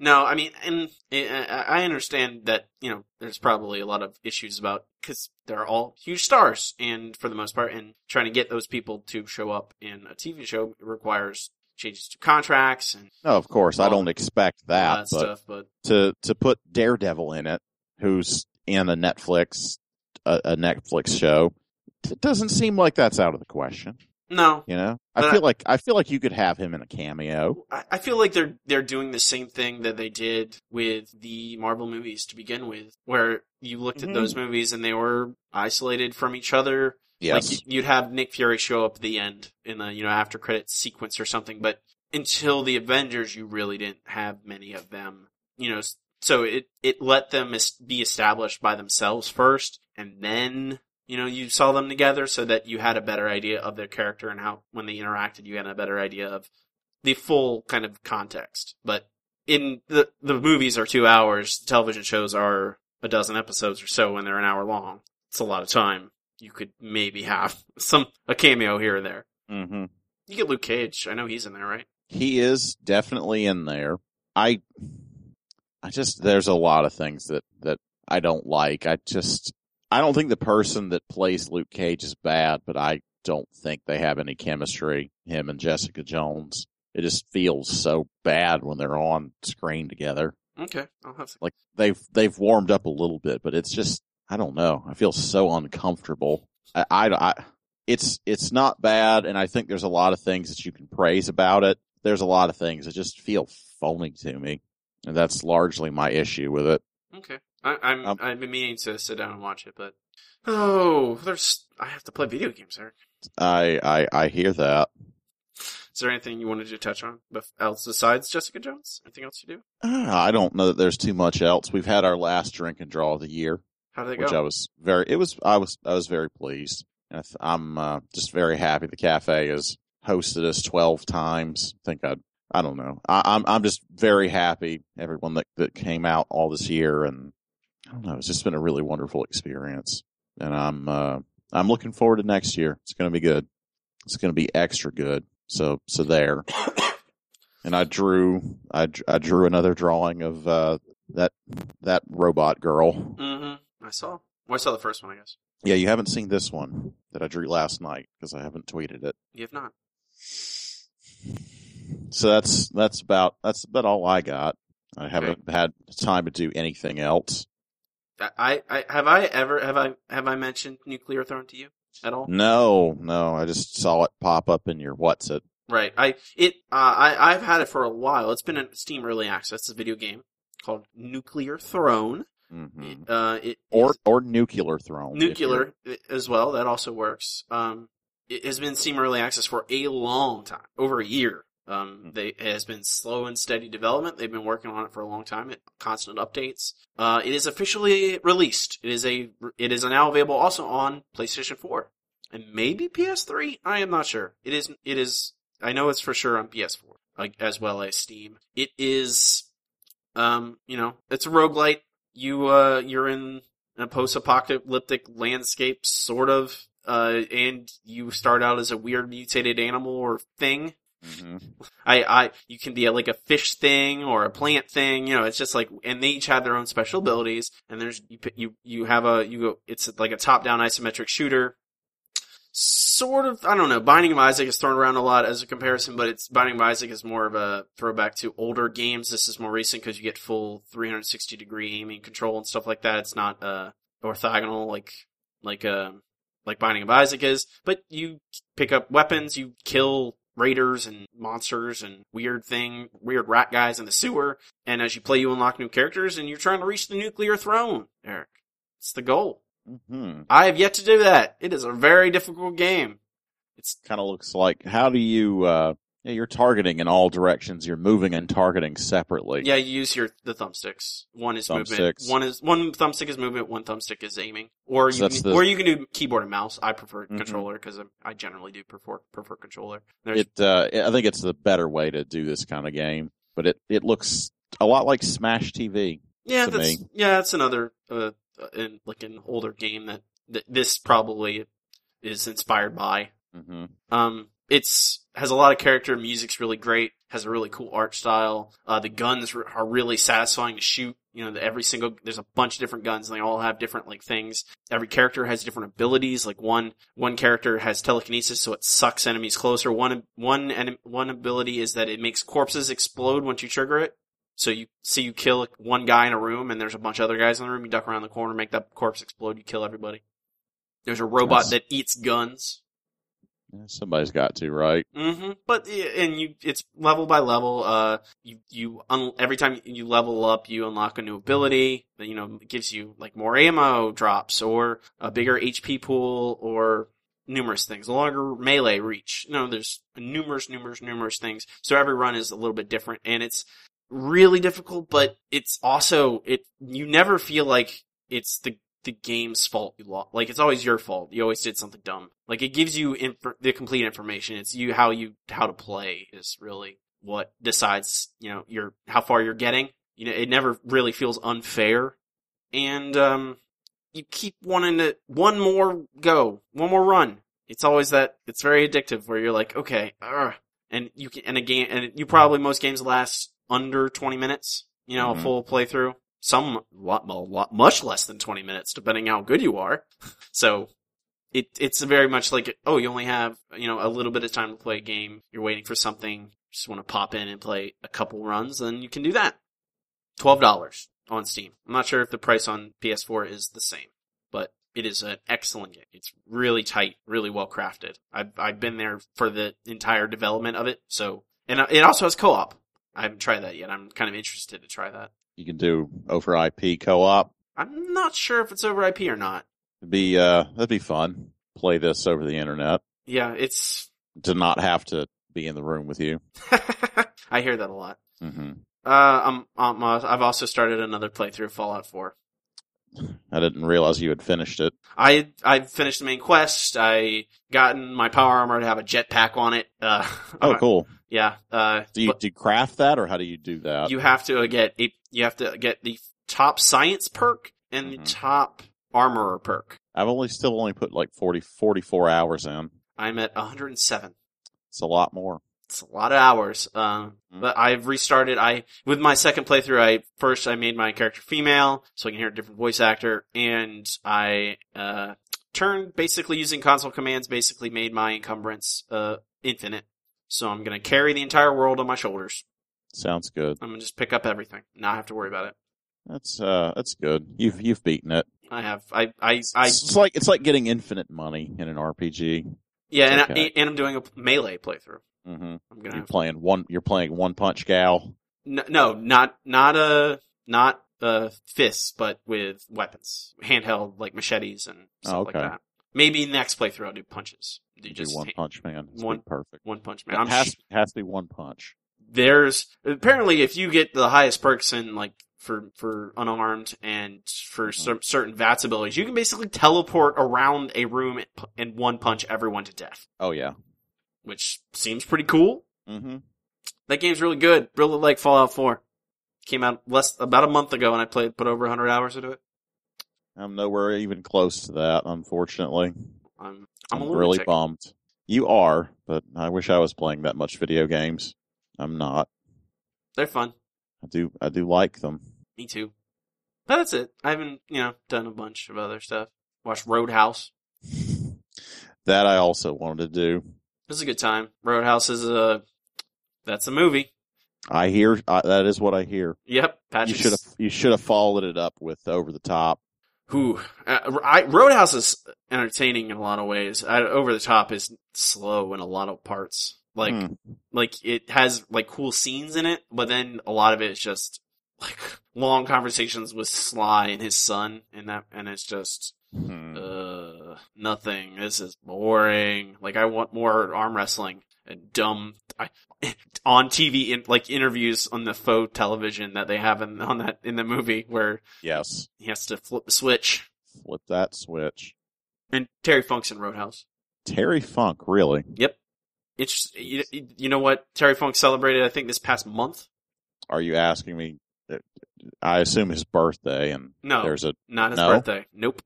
No, I mean, and I uh, I understand that you know there's probably a lot of issues about because they're all huge stars, and for the most part, and trying to get those people to show up in a TV show requires changes to contracts and No, of course I don't expect that, that but stuff. But to to put Daredevil in it, who's in a Netflix a, a Netflix show, it doesn't seem like that's out of the question. no, You know, I I- feel like I feel like you could have him in a cameo. I I feel like they're they're doing the same thing that they did with the Marvel movies to begin with, where you looked Mhm. at those movies and they were isolated from each other. Yes, Like you- you'd have Nick Fury show up at the end in the you know after credit sequence or something, but until the Avengers, you really didn't have many of them. You know, so it it let them be established by themselves first, and then you know you saw them together, so that you had a better idea of their character and how when they interacted, you had a better idea of the full kind of context. But in the the movies are two hours, television shows are a dozen episodes or so, and they're an hour long. It's a lot of time you could maybe have (laughs) some a cameo here and there. hmm You get Luke Cage. I know he's in there, right? he is definitely in there. I, I just there's a lot of things that that I don't like. I just I don't think the person that plays Luke Cage is bad, but I don't think they have any chemistry. Him and Jessica Jones. It just feels so bad when they're on screen together. Okay, I'll have to. like they've they've warmed up a little bit, but it's just I don't know. I feel so uncomfortable. I, I, I it's it's not bad, and I think there's a lot of things that you can praise about it. There's a lot of things that just feel phony to me, and that's largely my issue with it. Okay, I, I'm Um, I've been meaning to sit down and watch it, but oh, there's I have to play video games, Eric. I I I hear that. Is there anything you wanted to touch on else besides Jessica Jones? Anything else you do? Ah, I don't know that there's too much else. We've had our last drink and draw of the year. How did it which go? I was very. It was. I was. I was very pleased. And I th- I'm uh, just very happy. The cafe has hosted us twelve times. I think I. I don't know. I, I'm. I'm just very happy. Everyone that that came out all this year, and I don't know. It's just been a really wonderful experience. And I'm. Uh, I'm looking forward to next year. It's going to be good. It's going to be extra good. So. So there. And I drew. I. I drew another drawing of uh, that that robot girl. mm-hmm. I saw. Well, I saw the first one. I guess Yeah, you haven't seen this one that I drew last night because I haven't tweeted it. you have not. So that's that's about that's about all I got. I haven't had time to do anything else. I, I have I ever have I have I mentioned Nuclear Throne to you at all? No, no, I just saw it pop up in your what's it. Right. I it uh, I I've had it for a while. It's been in Steam Early Access. It's a video game called Nuclear Throne. Hmm Uh, it Or or nuclear throne. nuclear as well. That also works. Um, it has been Steam Early Access for a long time, over a year. Um, they it has been slow and steady development. They've been working on it for a long time. It, constant updates. Uh, it is officially released. It is a it is now available also on PlayStation 4 and maybe PS3. I am not sure. It is it is. I know it's for sure on PS4 like, as well as Steam. It is, um, you know, it's a roguelite. You uh, you're in a post-apocalyptic landscape, sort of, uh, and you start out as a weird mutated animal or thing. Mhm. I, I, you can be a, like a fish thing or a plant thing, you know, it's just like, and they each have their own special abilities, and there's, you, you, you have a, you go, it's like a top-down isometric shooter. Sort of, I don't know, Binding of Isaac is thrown around a lot as a comparison, but it's, Binding of Isaac is more of a throwback to older games. This is more recent because you get full 360 degree aiming control and stuff like that. It's not, uh, orthogonal like, like, uh, like Binding of Isaac is, but you pick up weapons, you kill raiders and monsters and weird thing, weird rat guys in the sewer, and as you play, you unlock new characters, and you're trying to reach the nuclear throne, Eric. It's the goal. Mhm. I have yet to do that. It is a very difficult game. It's Kind of looks like how do you uh Yeah, you're targeting in all directions. You're moving and targeting separately. Yeah, you use your the thumbsticks. One is movement. One is one thumbstick is movement. One thumbstick is aiming. Or So you can, the- or you can do keyboard and mouse. I prefer Mhm. controller because I generally do prefer prefer controller. There's It, uh, I think it's the better way to do this kind of game, but it, it looks a lot like Smash TV. yeah, to that's me. yeah, that's another uh, in, like an older game that, that this probably is inspired by. hmm Um, it's has a lot of character. Music's really great. Has a really cool art style. Uh, the guns r- are really satisfying to shoot. You know, the, every single there's a bunch of different guns, and they all have different like things. Every character has different abilities. Like one one character has telekinesis, so it sucks enemies closer. One one one ability is that it makes corpses explode once you trigger it. So you see you kill one guy in a room, and there's a bunch of other guys in the room. You duck around the corner, make that corpse explode. You kill everybody. There's a robot that eats guns. Somebody's got to, right? Mm-hmm. But and you, it's level by level. Uh, you you un- every time you level up, you unlock a new ability. That you know it gives you like more ammo drops or a bigger HP pool or numerous things. A longer melee reach. You know, there's numerous, numerous, numerous things. So every run is a little bit different, and it's really difficult. But it's also it. You never feel like it's the the game's fault you lost. Like it's always your fault. You always did something dumb. Like it gives you inf- the complete information. It's you how you how to play is really what decides you know your how far you're getting. You know it never really feels unfair, and um you keep wanting to one more go, one more run. It's always that it's very addictive where you're like okay, and you can and a game and you probably most games last under 20 minutes. You know Mhm. a full playthrough. Some lot, a lot much less than 20 minutes depending how good you are. (laughs) So it it's very much like oh you only have you know a little bit of time to play a game you're waiting for something just want to pop in and play a couple runs then you can do that twelve dollars on steam i'm not sure if the price on ps4 is the same but it is an excellent game it's really tight really well crafted i've i've been there for the entire development of it so and it also has co-op i haven't tried that yet i'm kind of interested to try that You can do over IP co-op. i'm not sure if it's over ip or not It'd be, uh, that'd be fun. Play this over the internet yeah it's to not have to be in the room with you. (laughs) i hear that a lot hmm Uh, I'm, I'm, uh, I've also started another playthrough of Fallout 4. (sighs) I didn't realize you had finished it. I, I finished the main quest. I gotten my power armor to have a jetpack on it. Uh, (laughs) Oh, cool. Yeah. Uh, Do you, do you craft that or how do you do that? you have to get a, you have to get the top science perk and the Mhm. top armorer perk. I've only still only put like 40, 44 hours in. I'm at 107. It's a lot more. It's a lot of hours. Um, Mm. but I've restarted. I with my second playthrough. I first I made my character female, so I can hear a different voice actor, and I uh turned basically using console commands. Basically made my encumbrance uh infinite. So I'm gonna carry the entire world on my shoulders. Sounds good. I'm gonna just pick up everything, not have to worry about it. That's uh, that's good. You've you've beaten it. I have. I. I. I. It's, it's like it's like getting infinite money in an RPG. Yeah, and, okay. I, and I'm doing a melee playthrough. hmm I'm gonna. You're playing one. You're playing one punch gal. no, no, not not a not uh fists, but with weapons, handheld like machetes and stuff Oh, like that. Maybe next playthrough I'll do punches. You just one punch man. It's one- perfect. one punch man. It has sh- has to be one punch. there's apparently if you get the highest perks in like for for unarmed and for Mm-hmm. cer- certain VATS abilities, you can basically teleport around a room and and one punch everyone to death, Oh yeah. which seems pretty cool. Mm-hmm. That game's really good. Really like Fallout 4. Came out less about a month ago, and I played put over 100 hours into it. I'm nowhere even close to that. Unfortunately, I'm I'm, a really bummed. You are, but I wish I was playing that much video games. I'm not. They're fun. I do. I do like them. Me too. But that's it. I haven't you know done a bunch of other stuff. Watched Roadhouse. (laughs) that I also wanted to do. It was a good time. Roadhouse is a that's a movie. I hear uh, that is what I hear. Yep, You should have you should have followed it up with over the top. Who? Uh, I, Roadhouse is entertaining in a lot of ways. I, Over the Top is slow in a lot of parts. Like, Hmm. like it has like cool scenes in it, but then a lot of it is just like (laughs) long conversations with Sly and his son, and that, and it's just Hmm. uh nothing. This is boring. Like I want more arm wrestling. Dumb I, on TV in like interviews on the faux television that they have in on that in the movie where Yes. he has to flip the switch. Flip that switch. And Terry Funk's in Roadhouse. Terry Funk, really? Yep. It's you, you know what Terry Funk celebrated I think this past month. Are you asking me? Uh, I assume his birthday, and No, there's a not his no? birthday. Nope.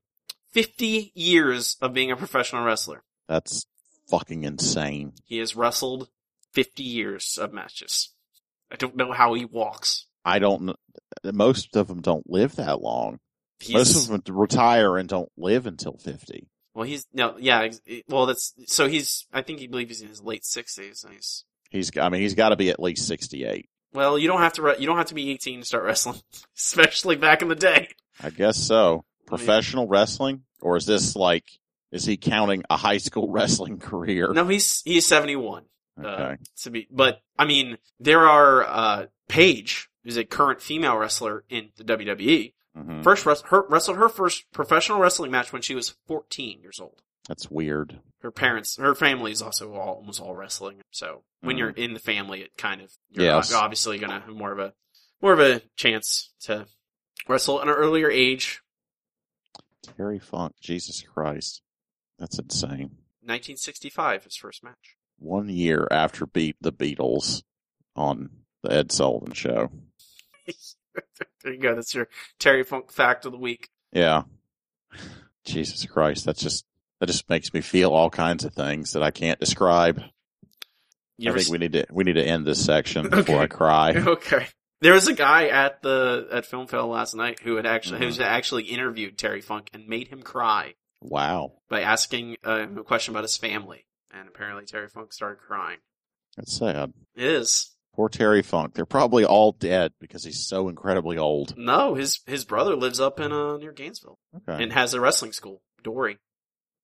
Fifty years of being a professional wrestler. that's fucking insane. He has wrestled fifty years of matches. I don't know how he walks. I don't. Most of them don't live that long. He's, Most of them retire and don't live until fifty. Well, he's no, yeah. Well, that's so he's. I think he believes he's in his late sixties. He's He's. I mean, he's got to be at least sixty-eight. well. You don't have to. You don't have to be eighteen to start wrestling, (laughs) especially back in the day. I guess so. I mean- Professional wrestling, or is this like? Is he counting a high school (laughs) wrestling career? No, he's he's seventy one. Okay. Uh, to be, but I mean, there are uh Paige, who's a current female wrestler in the WWE. Mhm. First wrest- her, wrestled her first professional wrestling match when she was fourteen years old. That's weird. her parents, her family is also all, almost all wrestling. So when Mhm. you're in the family, it kind of you're Yes. obviously gonna have more of a more of a chance to wrestle at an earlier age. Terry Funk. Jesus Christ. That's insane. 1965, his first match. One year after beat the Beatles on the Ed Sullivan Show. (laughs) there you go. That's your Terry Funk fact of the week. Yeah. Jesus Christ. That's just that just makes me feel all kinds of things that I can't describe. You I think we need to we need to end this section before Okay. I cry. (laughs) okay. There was a guy at the at Film Fail last night who had actually Mhm. who's actually interviewed Terry Funk and made him cry Wow. by asking uh, a question about his family, and apparently Terry Funk started crying. That's sad. It is. Poor Terry Funk. They're probably all dead because he's so incredibly old. No, his his brother lives up in uh near Gainesville Okay. and has a wrestling school. Dory.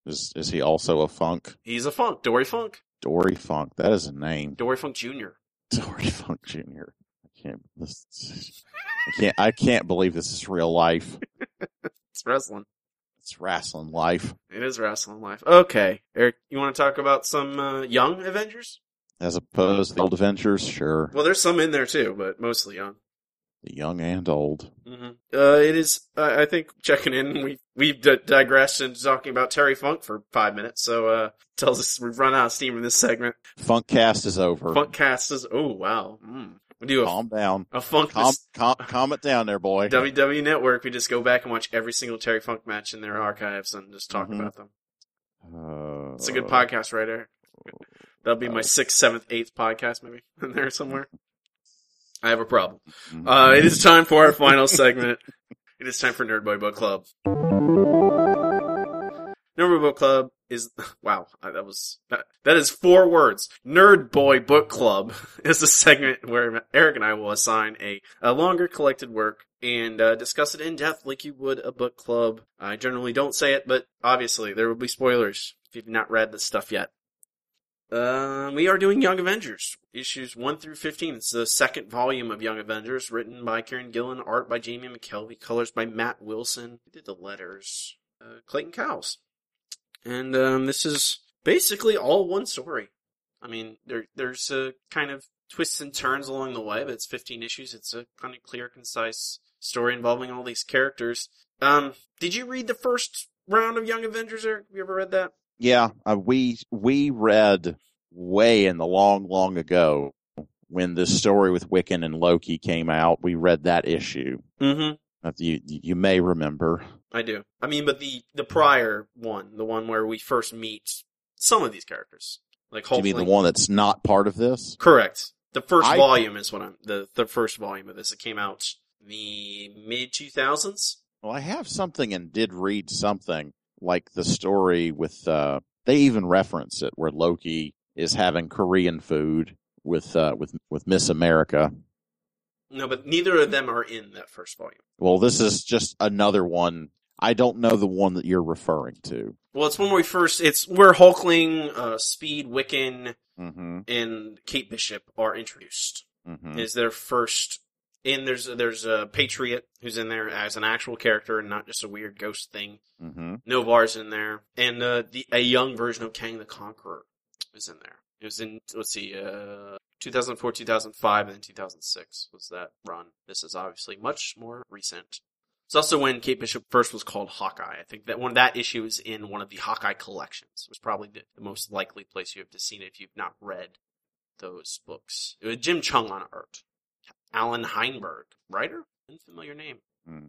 Is is he also a Funk? He's a Funk. Dory Funk. Dory Funk. That is a name. Dory Funk Jr. (laughs) Dory Funk Jr. I can't this, I can't I can't believe this is real life. (laughs) It's wrestling. It's wrestling life. It is wrestling life. Okay, Eric, you want to talk about some uh, young Avengers? As opposed to the old Avengers, sure. Well, there's some in there too, but mostly young. The young and old. hmm Uh, it is. I I think checking in. We we've d- digressed into talking about Terry Funk for five minutes, so uh, tells us we've run out of steam in this segment. Funkcast is over. Funkcast is. Oh wow. Mm. We do a, Calm down. a Funk Calm, calm, calm it down there, boy. WWE Network. We just go back and watch every single Terry Funk match in their archives and just talk Mhm. about them. Uh, It's a good podcast, right there. That'll be my sixth, seventh, eighth podcast, maybe (laughs) in there somewhere. (laughs) I have a problem. mhm. Uh, it is time for our final segment. It is time for Nerd Boy Book Club. Nerd Boy Book Club is (laughs) wow. That was that, is four words. Nerd Boy Book Club (laughs) is a segment where Eric and I will assign a, a longer collected work and uh, discuss it in depth, like you would a book club. I generally don't say it, but obviously there will be spoilers if you've not read this stuff yet. Uh, we are doing Young Avengers, issues 1 through 15. It's the second volume of Young Avengers, written by Kieron Gillen, art by Jamie McKelvie, colors by Matt Wilson. Did the letters? Uh, Clayton Cowles. And, um, this is basically all one story. I mean, there, there's, uh, kind of twists and turns along the way, but it's 15 issues. It's a kind of clear, concise story involving all these characters. Um, did you read the first round of Young Avengers, Eric? Have you ever read that? Yeah, uh, we we read way in the long, long ago when this story with Wiccan and Loki came out. We read that issue. Mm-hmm. Uh, You you may remember. I do. I mean, but the the prior one, the one where we first meet some of these characters, like Do you mean the one that's not part of this? correct. The first I- volume is what I'm the the first volume of this. It came out the mid two thousands. Well, I have something and did read something like the story with. uh They even reference it where Loki is having Korean food with uh with with Miss America. No, but neither of them are in that first volume. Well, this is just another one. I don't know the one that you're referring to. Well, it's when we first. It's where Hulkling, uh, Speed, Wiccan, Mm-hmm. and Kate Bishop are introduced. Mm-hmm. Is their first. And there's there's a Patriot who's in there as an actual character and not just a weird ghost thing. Mm-hmm. Noh-Varr's in there, and uh, the a young version of Kang the Conqueror. is in there. It was in let's see, uh, 2004, 2005, and then 2006 was that run. This is obviously much more recent. It's also when Kate Bishop first was called Hawkeye. I think that one of that issue is in one of the Hawkeye collections. It was probably the, the most likely place you have to seen it if you've not read those books. It was Jim Cheung on art. Allan Heinberg, writer? Unfamiliar name. Mm.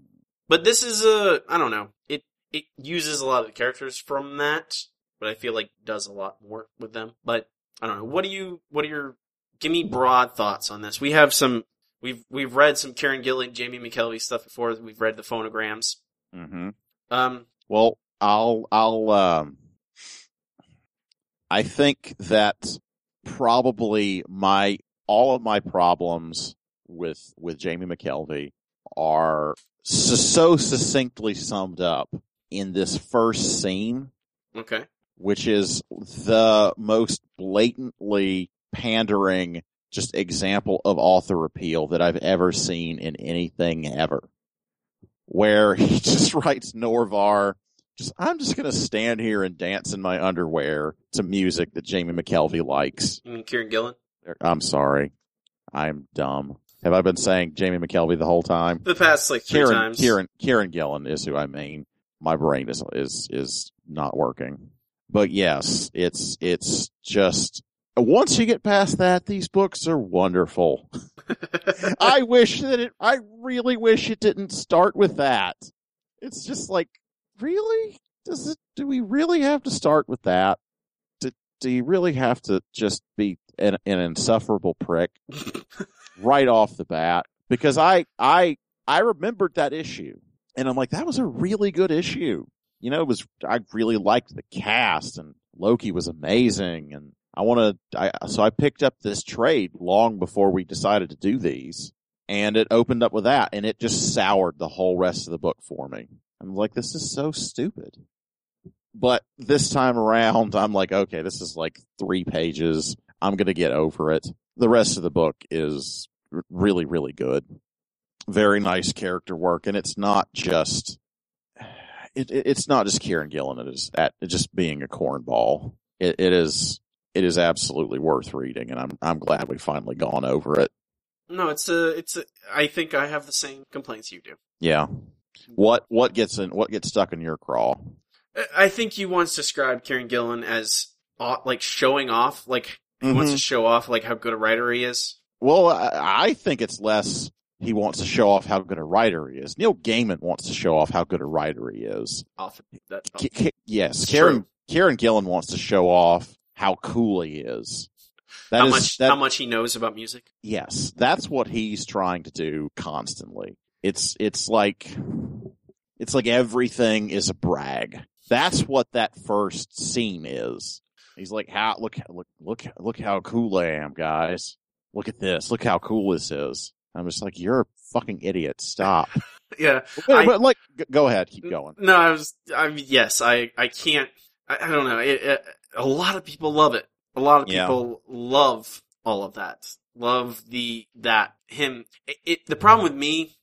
But this is a, I don't know. It, it uses a lot of the characters from that, but I feel like does a lot more with them. But I don't know. What do you, what are your, give me broad thoughts on this? We have some, we've, we've read some Kieron Gillen, Jamie McKelvie stuff before. We've read the phonograms. hmm Um, Well, I'll, I'll, um, I think that probably my, all of my problems with, with Jamie McKelvie are so, so succinctly summed up in this first scene, okay. which is the most blatantly pandering just example of author appeal that I've ever seen in anything ever. Where (laughs) he just writes Noh-Varr, just I'm just gonna stand here and dance in my underwear to music that Jamie McKelvie likes. You mean Kieron Gillen? I'm sorry. I'm dumb. Have I been saying Jamie McKelvie the whole time? The past like three Kieron, times. Kieron, Kieron Gillen is who I mean. My brain is, is, is not working. But yes, it's, it's just, once you get past that, these books are wonderful. (laughs) I wish that it, I really wish it didn't start with that. It's just like, really? Does it, do we really have to start with that? Do, do you really have to just be an, an insufferable prick (laughs) right off the bat? Because I, I, I remembered that issue and I'm like, that was a really good issue. You know, it was, I really liked the cast and Loki was amazing and I want to, so I picked up this trade long before we decided to do these and it opened up with that and it just soured the whole rest of the book for me. I'm like, this is so stupid. But this time around, I'm like, okay, this is like three pages. I'm going to get over it. The rest of the book is really, really good. Very nice character work. And it's not just, it, it, it's not just Kieron Gillen. It is at just being a cornball. It, it is, it is absolutely worth reading. And I'm, I'm glad we finally gone over it. no, it's a, it's a, I think I have the same complaints you do. Yeah. What, what gets in, what gets stuck in your craw? I- think you once described Kieron Gillen as like showing off, like he wants Mhm. to show off like how good a writer he is. Well, I, I think it's less he wants to show off how good a writer he is. Neil Gaiman wants to show off how good a writer he is. Off that, K- K- yes, It's Karen true. Kieron Gillen wants to show off how cool he is. That how is- much that- how much he knows about music. yes, that's what he's trying to do constantly. It's it's like it's like everything is a brag. That's what that first scene is. He's like, "How look look look look how cool I am, guys. Look at this. Look how cool this is." I'm just like, "You're a fucking idiot. Stop." (laughs) Yeah. but, I- but, like, go ahead, keep going. No, I was. I mean, yes, I. I can't. I, I don't know. It, it, a lot of people love it. A lot of Yeah. people love all of that. Love the that him. It, it the problem with me.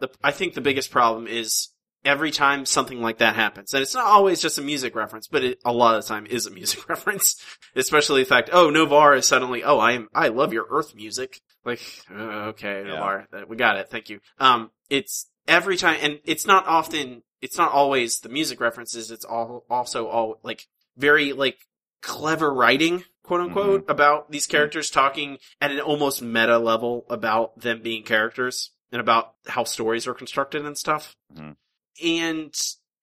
The, I think the biggest problem is every time something like that happens, and it's not always just a music reference, but it a lot of the time is a music (laughs) reference. Especially the fact, oh, Noh-Varr is suddenly, oh, I am, I love your Earth music. Like, uh, okay, Yeah. Noh-Varr, we got it. Thank you. Um, it's every time, and it's not often, it's not always the music references. It's all also all like very like clever writing, quote unquote, about these characters talking at an almost meta level about them being characters and about how stories are constructed and stuff. Mhm. And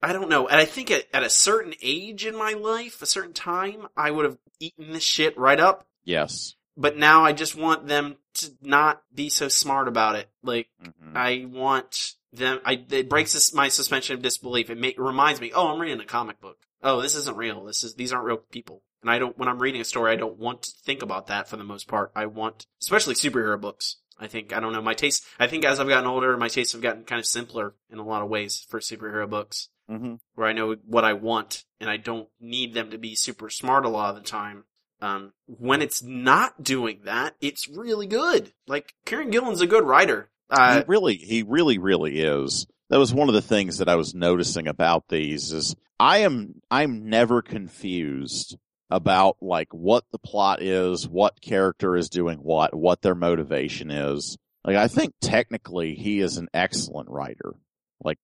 I don't know. And I think at, at a certain age in my life, a certain time, I would have eaten this shit right up. Yes. But now I just want them to not be so smart about it. Like, Mhm. I want them. I it breaks this, my suspension of disbelief. It, ma- it reminds me, oh, I'm reading a comic book. Oh, this isn't real. This is these aren't real people. And I don't. When I'm reading a story, I don't want to think about that for the most part. I want, especially superhero books. I think I don't know my taste. I think as I've gotten older, my tastes have gotten kind of simpler in a lot of ways for superhero books, Mhm. where I know what I want and I don't need them to be super smart a lot of the time. Um, when it's not doing that, it's really good. Like Kieron Gillen's a good writer. Uh, he really, he really, really is. That was one of the things that I was noticing about these is I am, I'm never confused about like what the plot is, what character is doing what, what their motivation is. Like I think technically he is an excellent writer. Like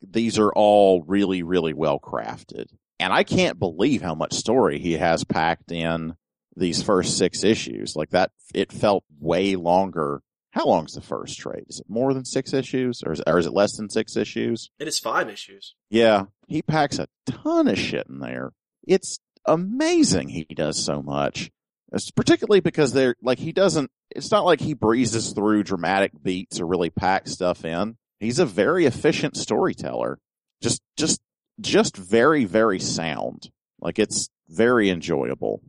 these are all really, really well crafted. And I can't believe how much story he has packed in these first six issues. Like that, it felt way longer. How long's the first trade? Is it more than six issues or is, or is it less than six issues? It is five issues. Yeah, he packs a ton of shit in there. It's amazing he does so much. It's particularly because they're like he doesn't it's not like he breezes through dramatic beats or really packs stuff in. He's a very efficient storyteller. Just just just very very sound. Like it's very enjoyable.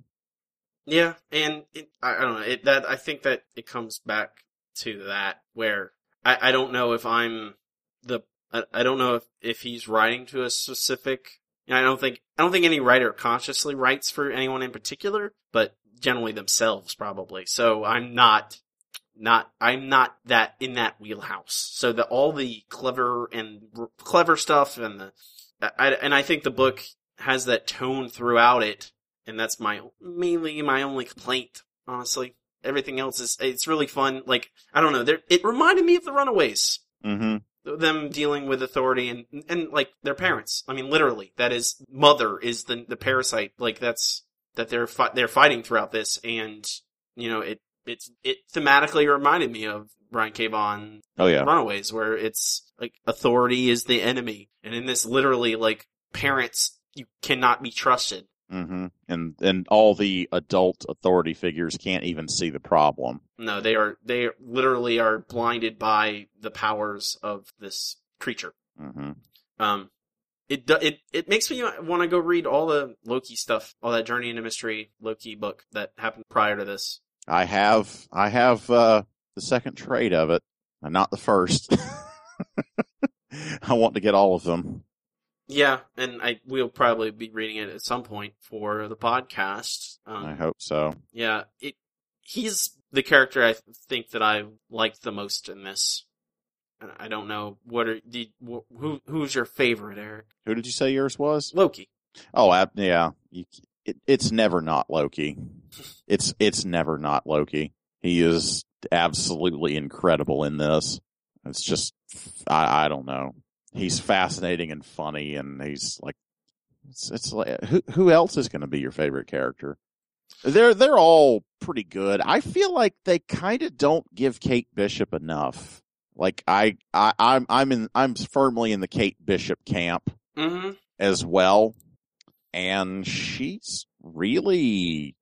Yeah, and it, I, I don't know. It, that I think that it comes back to that where I, I don't know if I'm the I, I don't know if if he's writing to a specific. I don't think I don't think any writer consciously writes for anyone in particular, but generally themselves probably. So I'm not not I'm not that in that wheelhouse. So the all the clever and r- clever stuff and the I, and I think the book has that tone throughout it, and that's my mainly my only complaint. Honestly, everything else is it's really fun. Like I don't know, it reminded me of the Runaways Mm-hmm. them dealing with authority and and like their parents. I mean, literally, that is mother is the the parasite. Like that's that they're fi- they're fighting throughout this, and you know it it's it thematically reminded me of Brian K. Vaughan Oh yeah. Runaways, where it's like authority is the enemy, and in this, literally, like parents you cannot be trusted. Mm-hmm. And and all the adult authority figures can't even see the problem. No, they are they literally are blinded by the powers of this creature. Mm-hmm. Um, it it it makes me want to go read all the Loki stuff, all that Journey into Mystery Loki book that happened prior to this. I have I have uh the second trade of it, and not the first. (laughs) I want to get all of them. Yeah, and I we'll probably be reading it at some point for the podcast. Um, I hope so. Yeah, it. He's the character I think that I liked the most in this. I don't know what are the who who's your favorite, Eric? Who did you say yours was? Loki. Oh, ab- yeah. You, it, it's never not Loki. (laughs) It's it's never not Loki. He is absolutely incredible in this. It's just I I don't know. He's fascinating and funny, and he's like it's it's like who who else is going to be your favorite character? They're they're all pretty good. I feel like they kind of don't give Kate Bishop enough. Like I I I'm I'm in I'm firmly in the Kate Bishop camp Mm-hmm. as well. And she's really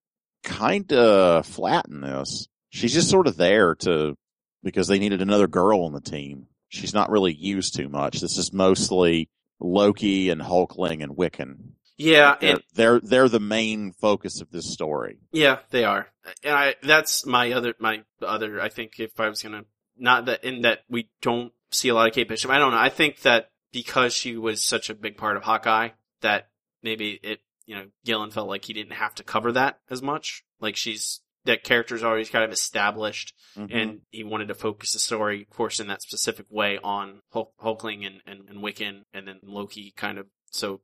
kind of flat in this. She's just sort of there to, because they needed another girl on the team. She's not really used too much. This is mostly Loki and Hulkling and Wiccan. Yeah, They're, and they're, they're the main focus of this story. Yeah, they are. And I, that's my other, my other, I think if I was gonna, not that, in that we don't see a lot of Kate Bishop, I don't know. I think that because she was such a big part of Hawkeye, that maybe it, you know, Gillen felt like he didn't have to cover that as much. Like she's, that character's already kind of established Mhm. and he wanted to focus the story, of course, in that specific way on Hulk, Hulkling and, and, and Wiccan and then Loki kind of, so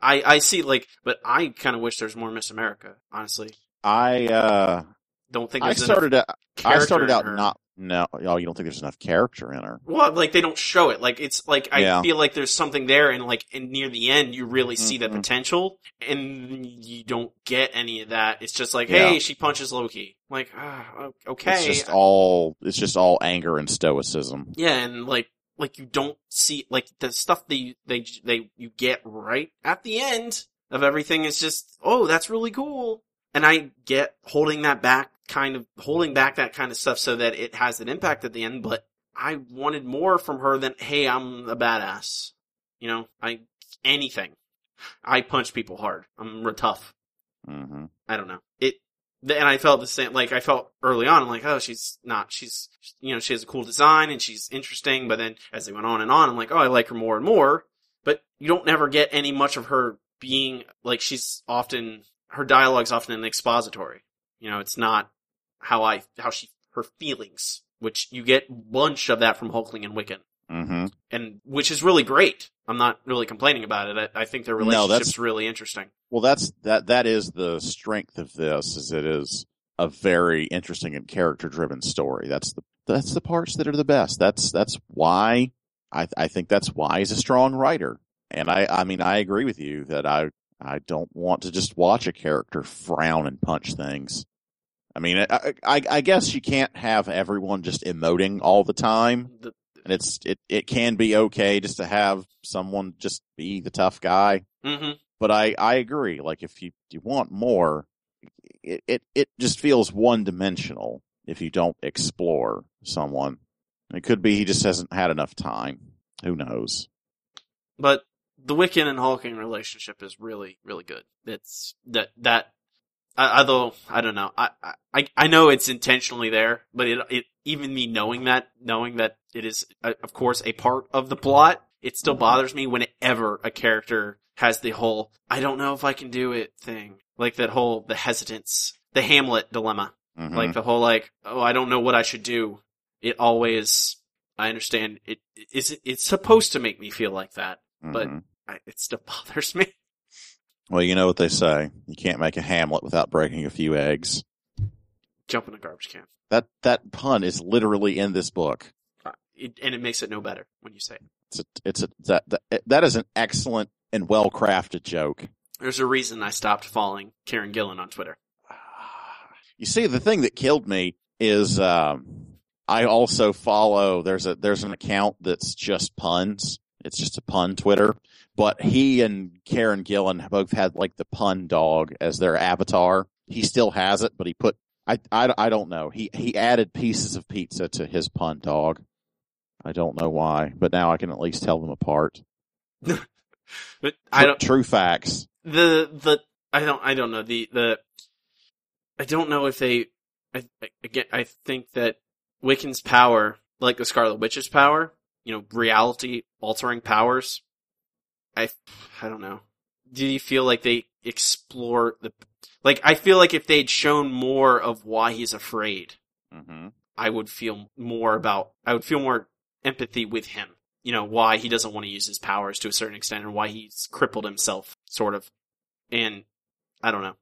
I, I see like, but I kind of wish there's more Miss America, honestly I, uh, don't think I started out, I started out not, no, oh, you don't think there's enough character in her? well like they don't show it like it's like i Yeah. feel like there's something there and like and near the end you really see that Mhm. potential and you don't get any of that it's just like Yeah. hey she punches loki like ah, okay It's just all, it's just all anger and stoicism. yeah and like like you don't see like the stuff that you, they they you get right at the end of everything is just oh that's really cool and I get holding that back kind of holding back that kind of stuff so that it has an impact at the end but I wanted more from her than hey I'm a badass. You know I anything. I punch people hard. I'm real tough. Hmm I don't know. It, and I felt the same, like I felt early on, I'm like, oh, she's not, she's, you know, she has a cool design and she's interesting, but then as they went on and on, I'm like, oh, I like her more and more, but you don't never get any much of her being, like she's often, her dialogue's often an expository. You know, it's not how I, how she, her feelings, which you get a bunch of that from Hulkling and Wiccan. Mm-hmm. and which is really great. I'm not really complaining about it. I, I think their No, relationship's that's- really interesting. Well, that's that. That is the strength of this. Is it is a very interesting and character driven story. That's the that's the parts that are the best. That's that's why I I think that's why he's a strong writer. And I I mean I agree with you that I I don't want to just watch a character frown and punch things. I mean I I, I guess you can't have everyone just emoting all the time, The, and it's it it can be okay just to have someone just be the tough guy hmm but I, I agree. Like if you, you want more, it, it, it just feels one dimensional if you don't explore someone. It could be he just hasn't had enough time. Who knows? But the Wiccan and Hulkling relationship is really, really good. It's that that. I, although I don't know, I, I I know it's intentionally there, but it it even me knowing that, knowing that it is uh, of course a part of the plot, it still bothers me whenever a character has the whole "I don't know if I can do it" thing, like that whole the hesitance, the Hamlet dilemma. Mhm. like the whole like oh i don't know what i should do it always i understand it's it's supposed to make me feel like that but Mhm. I, it still (laughs) bothers me well, you know what they say. You can't make a Hamlet without breaking a few eggs. jump in a garbage can That, that pun is literally in this book. Uh, it, and it makes it no better when you say it It's a, it's a, that, that, that is an excellent and well crafted joke. there's a reason i stopped following Kieron Gillen on twitter You see, the thing that killed me is um, I also follow. There's a there's an account that's just puns. It's just a pun Twitter. But he and Kieron Gillen both had like the pun dog as their avatar. He still has it, but he put I I, I don't know. He he added pieces of pizza to his pun dog. I don't know why, but now I can at least tell them apart. (laughs) but i don't True facts. the the i don't i don't know the the i don't know if they i I- again i think that wiccan's power like the scarlet witch's power you know reality altering powers i i don't know. Do you feel like they explore the like i feel like if they'd shown more of why he's afraid hmm i would feel more about i would feel more empathy with him you know why he doesn't want to use his powers to a certain extent and why he's crippled himself sort of. And i don't know.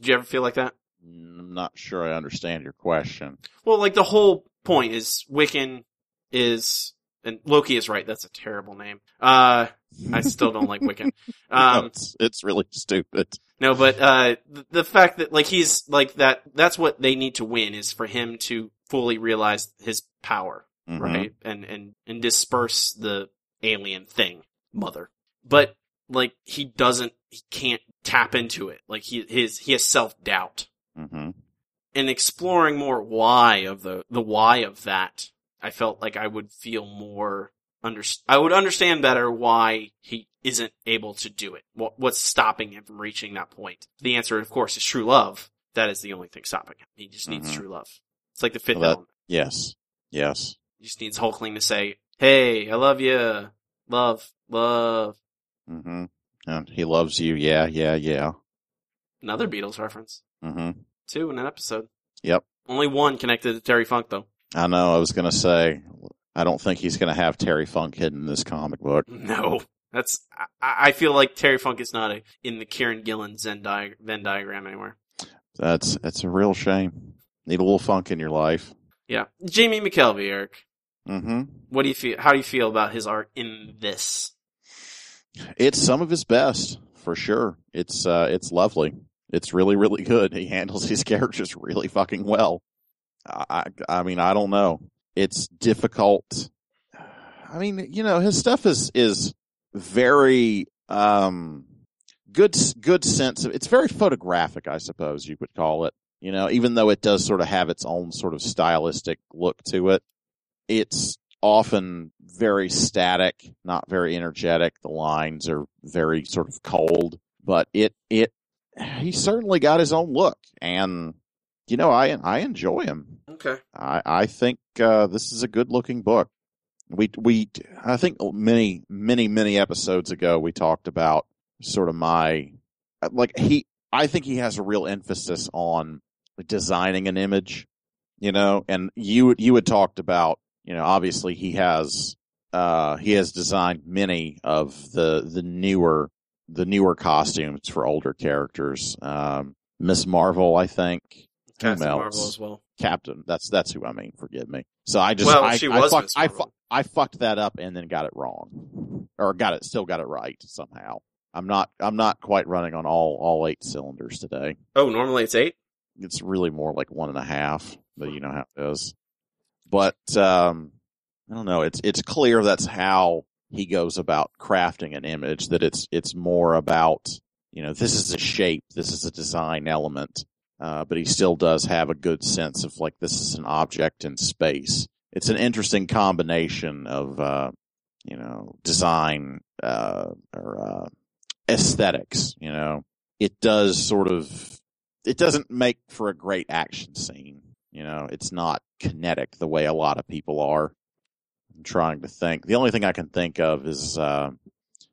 Do you ever feel like that? I'm not sure I understand your question. well like the whole point is wiccan is and loki is right that's a terrible name uh i still don't like wiccan (laughs) No, um it's, it's really stupid. No, but uh, th- the fact that like he's like that, that's what they need to win is for him to fully realize his power, Mhm. right? And, and, and disperse the alien thing, mother. But like he doesn't, he can't tap into it. Like he, his, he has self-doubt hmm and exploring more why of the, the why of that. I felt like I would feel more under, I would understand better why he isn't able to do it. What, what's stopping him from reaching that point? The answer, of course, is true love. That is the only thing stopping him. He just needs Mhm. true love. It's like the fifth Well, that- element. Yes. Yes. He just needs Hulkling to say, "Hey, I love you, love, love." Mm-hmm. And he loves you. Yeah, yeah, yeah. Another Beatles reference. Mm-hmm. Two in an episode. Yep. Only one connected to Terry Funk though. I know. I was going to say, I don't think he's going to have Terry Funk hidden in this comic book. No, that's. I, I feel like Terry Funk is not a, in the Kieron Gillen Zen di- Venn diagram anywhere. That's that's a real shame. Need a little funk in your life. Yeah, Jamie McKelvie, Eric. hmm What do you feel? How do you feel about his art in this? It's some of his best for sure. It's uh, it's lovely. It's really, really good. He handles his characters really fucking well. I, I mean, I don't know. It's difficult. I mean, you know, his stuff is is very um good good sense of it's very photographic, I suppose you would call it. You know, even though it does sort of have its own sort of stylistic look to it, it's often very static, not very energetic. The lines are very sort of cold, but it it he certainly got his own look, and you know, I I enjoy him. Okay. I I think uh, this is a good looking book. We we I think many many many episodes ago we talked about sort of my like he I think he has a real emphasis on designing an image, you know, and you you had talked about you know obviously he has uh, he has designed many of the the newer the newer costumes for older characters. Um, Miss Marvel, I think. Captain else? Marvel as well. Captain. That's that's who I mean. Forgive me. So I just Well, I, she I was fucked, I, fu- I fucked that up and then got it wrong, or got it still got it right somehow. I'm not I'm not quite running on all all eight cylinders today. Oh, normally it's eight. It's really more like one and a half, but you know how it is. But um, I don't know. It's it's clear that's how he goes about crafting an image. That it's it's more about you know this is a shape, this is a design element, uh, but he still does have a good sense of like this is an object in space. It's an interesting combination of uh, you know design uh, or uh, aesthetics. You know, it does sort of it doesn't make for a great action scene. You know, it's not kinetic the way a lot of people are. I'm trying to think. The only thing I can think of is uh,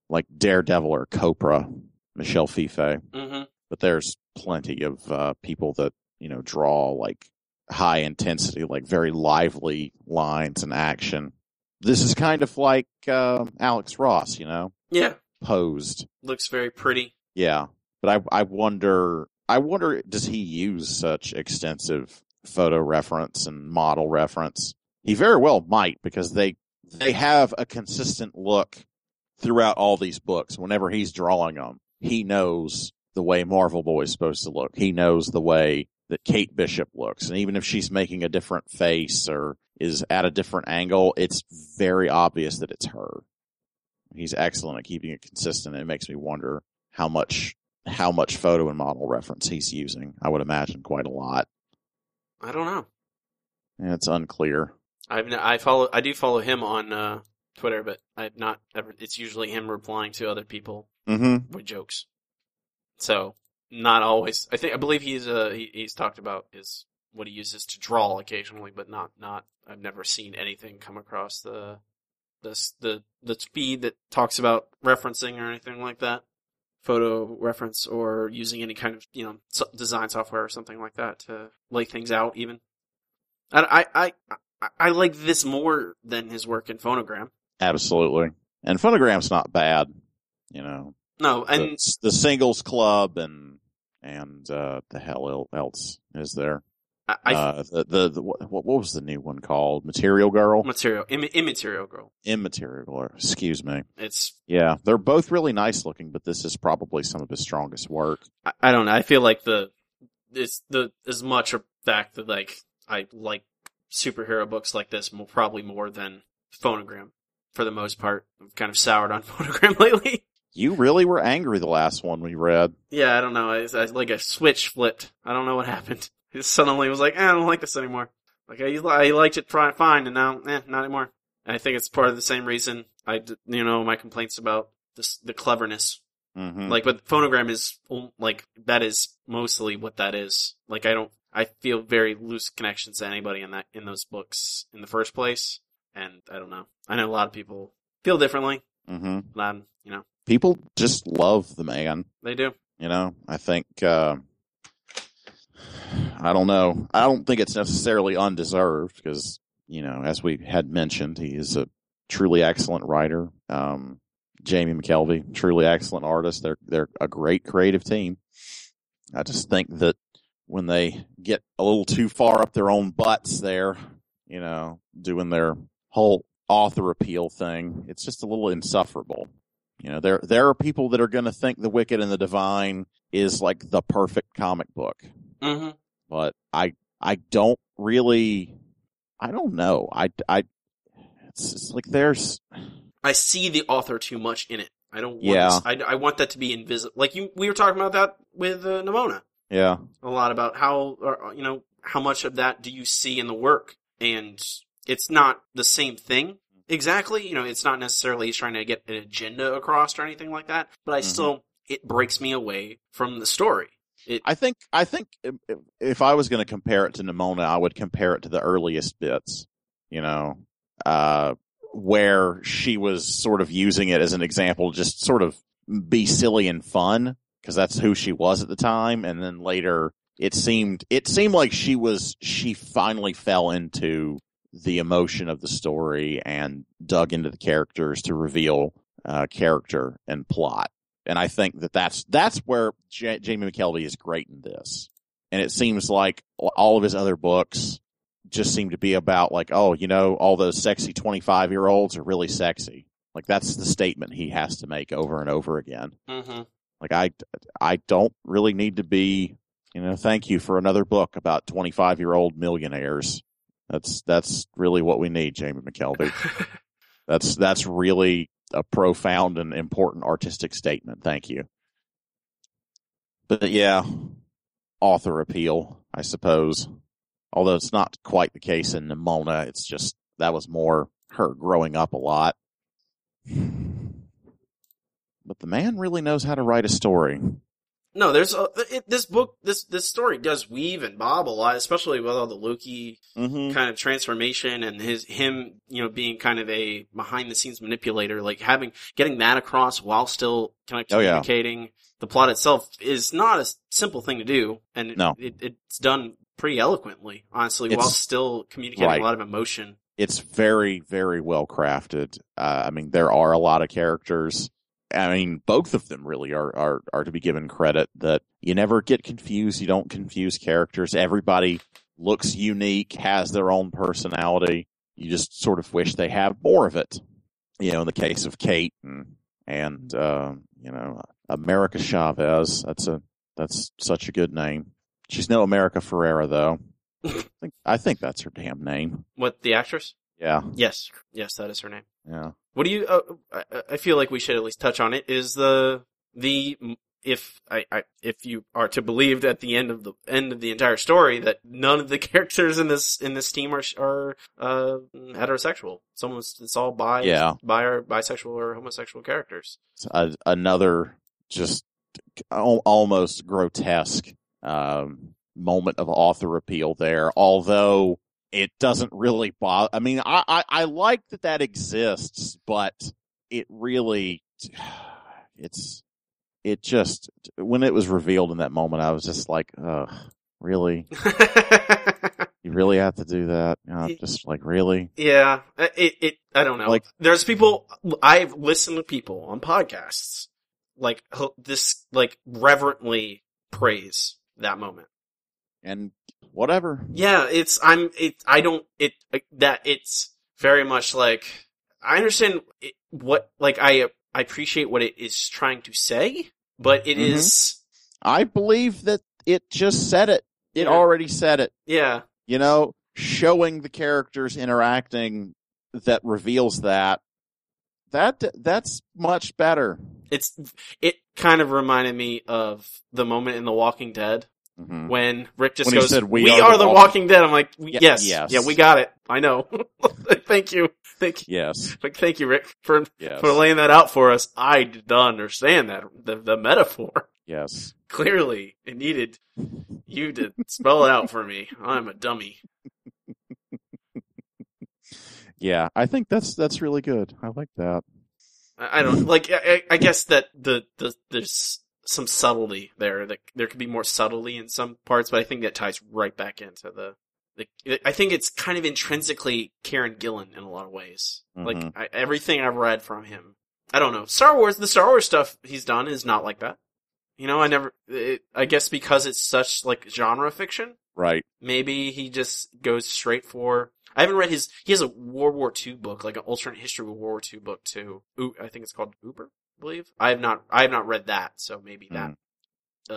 like Daredevil or Copra, Michel Fiffe. Mm-hmm. But there's plenty of uh, people that you know draw like high intensity, like very lively lines and action. This is kind of like uh, Alex Ross, you know, Yeah, posed. looks very pretty. Yeah, but I I wonder I wonder does he use such extensive photo reference and model reference? He very well might because they they have a consistent look throughout all these books. Whenever he's drawing them, he knows the way Marvel Boy is supposed to look. He knows the way that Kate Bishop looks, and even if she's making a different face or is at a different angle, it's very obvious that it's her. He's excellent at keeping it consistent. It makes me wonder how much how much photo and model reference he's using. I would imagine quite a lot. I don't know. And it's unclear. I've n- I follow I do follow him on uh, Twitter, but I've not ever. It's usually him replying to other people Mm-hmm. with jokes. So not always. I think I believe he's uh he, he's talked about is what he uses to draw occasionally, but not not. I've never seen anything come across the the the the speed that talks about referencing or anything like that. Photo reference or using any kind of you know design software or something like that to lay things out. Even I I, I, I like this more than his work in Phonogram. Absolutely. And Phonogram's not bad. You know, No, and the, the singles club and and uh, the hell else is there? I, I uh, the, the the what, what was the new one called? Material Girl, material Im- immaterial girl. Immaterial Girl. Excuse me. It's Yeah, they're both really nice looking, but this is probably some of his strongest work. I, I don't know. I feel like the it's the as much a fact that like I like superhero books like this more probably more than Phonogram for the most part. I've kind of soured on (laughs) Phonogram lately. You really were angry the last one we read. yeah, I don't know. Like a switch flipped. I don't know what (laughs) happened. It suddenly was like, eh, I don't like this anymore. Like I, I liked it fine, and now, eh, not anymore. And I think it's part of the same reason I, you know, my complaints about this, the cleverness Mm-hmm. Like, but phonogram is um, like that is mostly what that is. Like, I don't, I feel very loose connections to anybody in that in those books in the first place, and I don't know. I know a lot of people feel differently. mm-hmm. I'm, you know, People just love the man. they do. You know, I think, uh, I don't know. I don't think it's necessarily undeserved because, you know, as we had mentioned, he is a truly excellent writer. Um, Jamie McKelvie, truly excellent artist. They're, they're a great creative team. I just think that when they get a little too far up their own butts there, you know, doing their whole author appeal thing, it's just a little insufferable. You know, there there are people that are going to think The Wicked and the Divine is like the perfect comic book, Mm-hmm. but I I don't really I don't know. I I it's, like there's I see the author too much in it. I don't. Want Yeah. I, I want that to be invisible. Like you, we were talking about that with uh, Nimona yeah a lot about how, or, you know, how much of that do you see in the work, and it's not the same thing exactly. You know, it's not necessarily he's trying to get an agenda across or anything like that. But I Mhm. still, it breaks me away from the story. It, I think I think if, if I was going to compare it to Nimona, I would compare it to the earliest bits. You know, uh, where she was sort of using it as an example, just sort of be silly and fun because that's who she was at the time, and then later it seemed it seemed like she was she finally fell into the emotion of the story and dug into the characters to reveal uh, character and plot. And I think that that's that's where J- Jamie McKelvie is great in this. And it seems like all of his other books just seem to be about like, oh, you know, all those sexy 25 year olds are really sexy. Like that's the statement he has to make over and over again. Mm-hmm. Like I, I don't really need to be, you know, thank you for another book about 25 year old millionaires. That's, that's really what we need, Jamie McKelvie. (laughs) that's, that's really a profound and important artistic statement. Thank you. But yeah, author appeal, I suppose. Although it's not quite the case in Nimona, it's just that was more her growing up a lot. But the man really knows how to write a story. No, there's a, it, this book, this this story does weave and bob a lot, especially with all the Loki Mm-hmm. kind of transformation and his him, you know, being kind of a behind the scenes manipulator, like having getting that across while still kind of Oh, yeah. communicating. The plot itself is not a simple thing to do, and it, No. it, it's done pretty eloquently, honestly, while still communicating right. a lot of emotion. It's very, very well crafted. Uh, I mean, there are a lot of characters. I mean, both of them really are, are, are to be given credit that you never get confused. You don't confuse characters. Everybody looks unique, has their own personality. You just sort of wish they have more of it. You know, in the case of Kate and, and, uh, you know, America Chavez. That's a, that's such a good name. She's no America Ferrera though. (laughs) I think, I think that's her damn name. What the actress? Yeah. Yes, yes, that is her name. Yeah. What do you? Uh, I, I feel like we should at least touch on it. Is the the if I, I if you are to believe at the end of the end of the entire story that none of the (laughs) characters in this in this team are are uh, heterosexual. It's almost it's all bi Yeah. bi or bisexual or homosexual characters. Another just almost grotesque um, moment of author appeal there. Although it doesn't really bother. I mean, I, I, I like that that exists, but it really, (sighs) it's, it just, when it was revealed in that moment, I was just like, uh, really? (laughs) You really have to do that? You know, just like, really? yeah, it it I don't know. Like- There's people I've listened to people on podcasts like this like reverently praise that moment. And whatever. Yeah, it's I'm it I don't it like, that it's very much like I understand it, what like I I appreciate what it is trying to say, but it Mhm. is I believe that it just said it. It Yeah. already said it. yeah you know, showing the characters interacting that reveals that that that's much better. it's it kind of reminded me of the moment in The Walking Dead Mhm. when Rick just When goes, said, "We, "We are, are the Walking Dead." I'm like, Ye- "Yes, yes. yeah, we got it. I know. (laughs) thank you, thank you, Yes, (laughs) like, thank you, Rick, for yes, for laying that out for us. I did understand that the the metaphor. yes. (laughs) Clearly, it needed you to spell it out for me. I'm a dummy. Yeah, I think that's that's really good. I like that. I, I don't like. I, I guess that the the there's some subtlety there. That there could be more subtlety in some parts, but I think that ties right back into the. the I think it's kind of intrinsically Kieron Gillen in a lot of ways. Like Mhm. I, everything I've read from him, I don't know. Star Wars, the Star Wars stuff he's done is not like that. You know, I never. It, I guess because it's such like genre fiction, Right. maybe he just goes straight for. I haven't read his. He has a World War II book, like an alternate history of World War II book too. Ooh, I think it's called Uber. Believe I have not. I have not read that, so maybe that. um,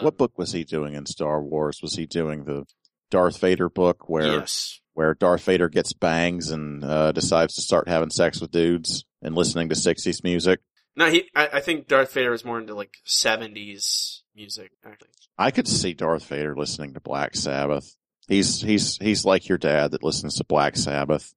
what book was he doing in Star Wars? Was he doing the Darth Vader book where Yes. where Darth Vader gets bangs and uh, decides to start having sex with dudes and listening to '60s music? No, he. I, I think Darth Vader is more into like seventies music. Actually, I could see Darth Vader listening to Black Sabbath. He's he's he's like your dad that listens to Black Sabbath.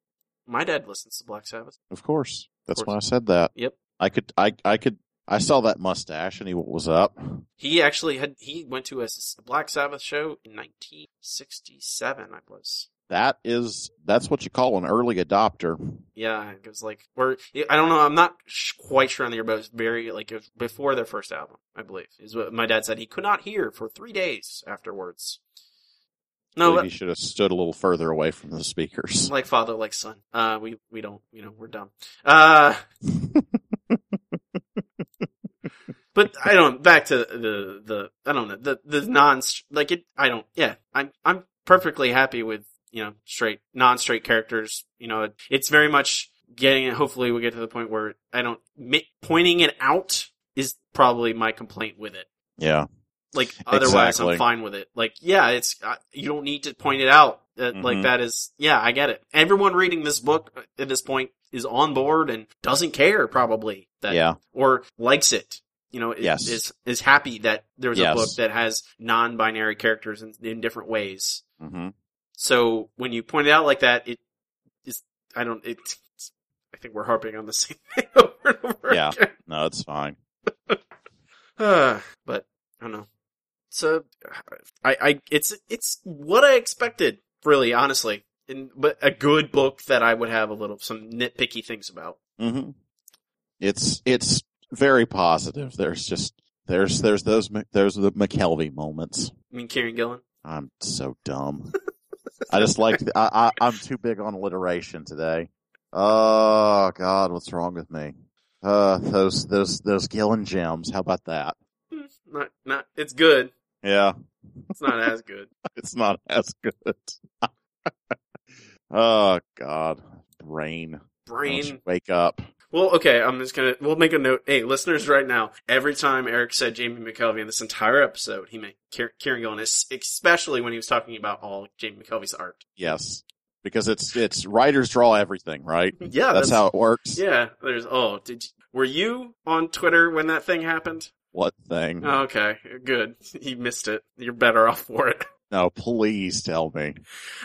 my dad listens to Black Sabbath. Of course. That's course. why I said that. Yep. I could I I could I saw that mustache and he was up. He actually had. He went to a Black Sabbath show in 1967. I was. That is that's what you call an early adopter. Yeah, it was like, or I don't know. I'm not sh- quite sure on the year, but it was very like it was before their first album, I believe. Is what my dad said. He could not hear for three days afterwards. No, believe but- you should have stood a little further away from the speakers. like father, like son. Uh, we we don't, you know, we're dumb. Uh, (laughs) but I don't. Back to the the I don't know the the non like it. I don't. Yeah, I'm I'm perfectly happy with you know straight non straight characters. You know, it's very much getting it. Hopefully, we get to the point where I don't pointing it out is probably my complaint with it. Yeah. Like otherwise, Exactly. I'm fine with it. Like yeah, it's uh, you don't need to point it out. Uh, Like Mhm. that is yeah, I get it. Everyone reading this book at this point is on board and doesn't care probably that Yeah. or likes it. You know, is, Yes. is is happy that there's Yes. a book that has non-binary characters in, in different ways. hmm So when you point it out like that, it is I don't it. It's, I think we're harping on the (laughs) same thing over and over Yeah. again. No, it's fine. Uh, (sighs) but I don't know. So I, I, it's, it's what I expected, really, honestly. And, but a good book that I would have a little, some nitpicky things about. hmm It's it's very positive. There's just there's there's those there's the McKelvie moments. I mean, Kieron Gillen. I'm so dumb. (laughs) I just like I, I I'm too big on alliteration today. Oh God, what's wrong with me? Uh, those those those Gillen gems. How about that? Not, not, it's good. Yeah, It's not as good. (laughs) it's not as good. (laughs) oh God, brain. Brain. Wake up. Well, okay, I'm just gonna, we'll make a note. Hey, listeners, right now, every time Eric said Jamie McKelvie in this entire episode, he meant Kier- Kieron Gillen, especially when he was talking about all Jamie McKelvie's art. Yes, because it's it's writers draw everything, right? (laughs) Yeah, That's how it works. Yeah, there's. Oh, did you, were you on Twitter when that thing happened? What thing? Oh, okay, good. (laughs) You missed it. You're better off for it. No, please tell me.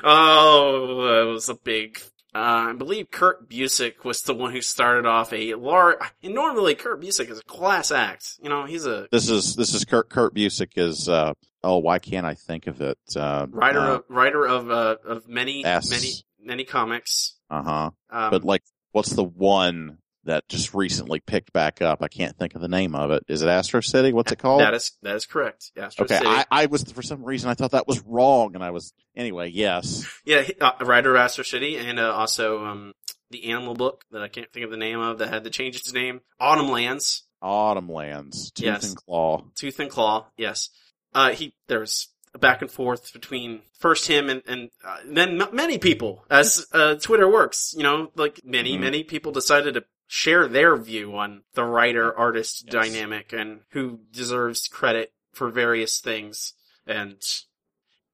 Oh, it was a big. Uh, I believe Kurt Busiek was the one who started off a large. And normally, Kurt Busiek is a class act. You know, he's a This is this is Kurt Kurt Busiek is uh oh why can't I think of it? Uh, writer uh of writer of uh, of many S. many many comics. Uh huh. Um, But like, what's the one that just recently picked back up? I can't think of the name of it. Is it Astro City? What's it called? that is that is correct. Astro okay, City. I, I was for some reason I thought that was wrong, and I was anyway. Yes, Yeah, uh, writer of Astro City, and uh, also um, the animal book that I can't think of the name of that had to change its name. Autumn Lands, Autumn Lands, Tooth Yes. and Claw. Tooth and Claw. Yes, uh, he there's a back and forth between first him and and uh, then m- many people, as uh, Twitter works. You know, like many Mhm. many people decided to share their view on the writer artist Yes. dynamic and who deserves credit for various things, and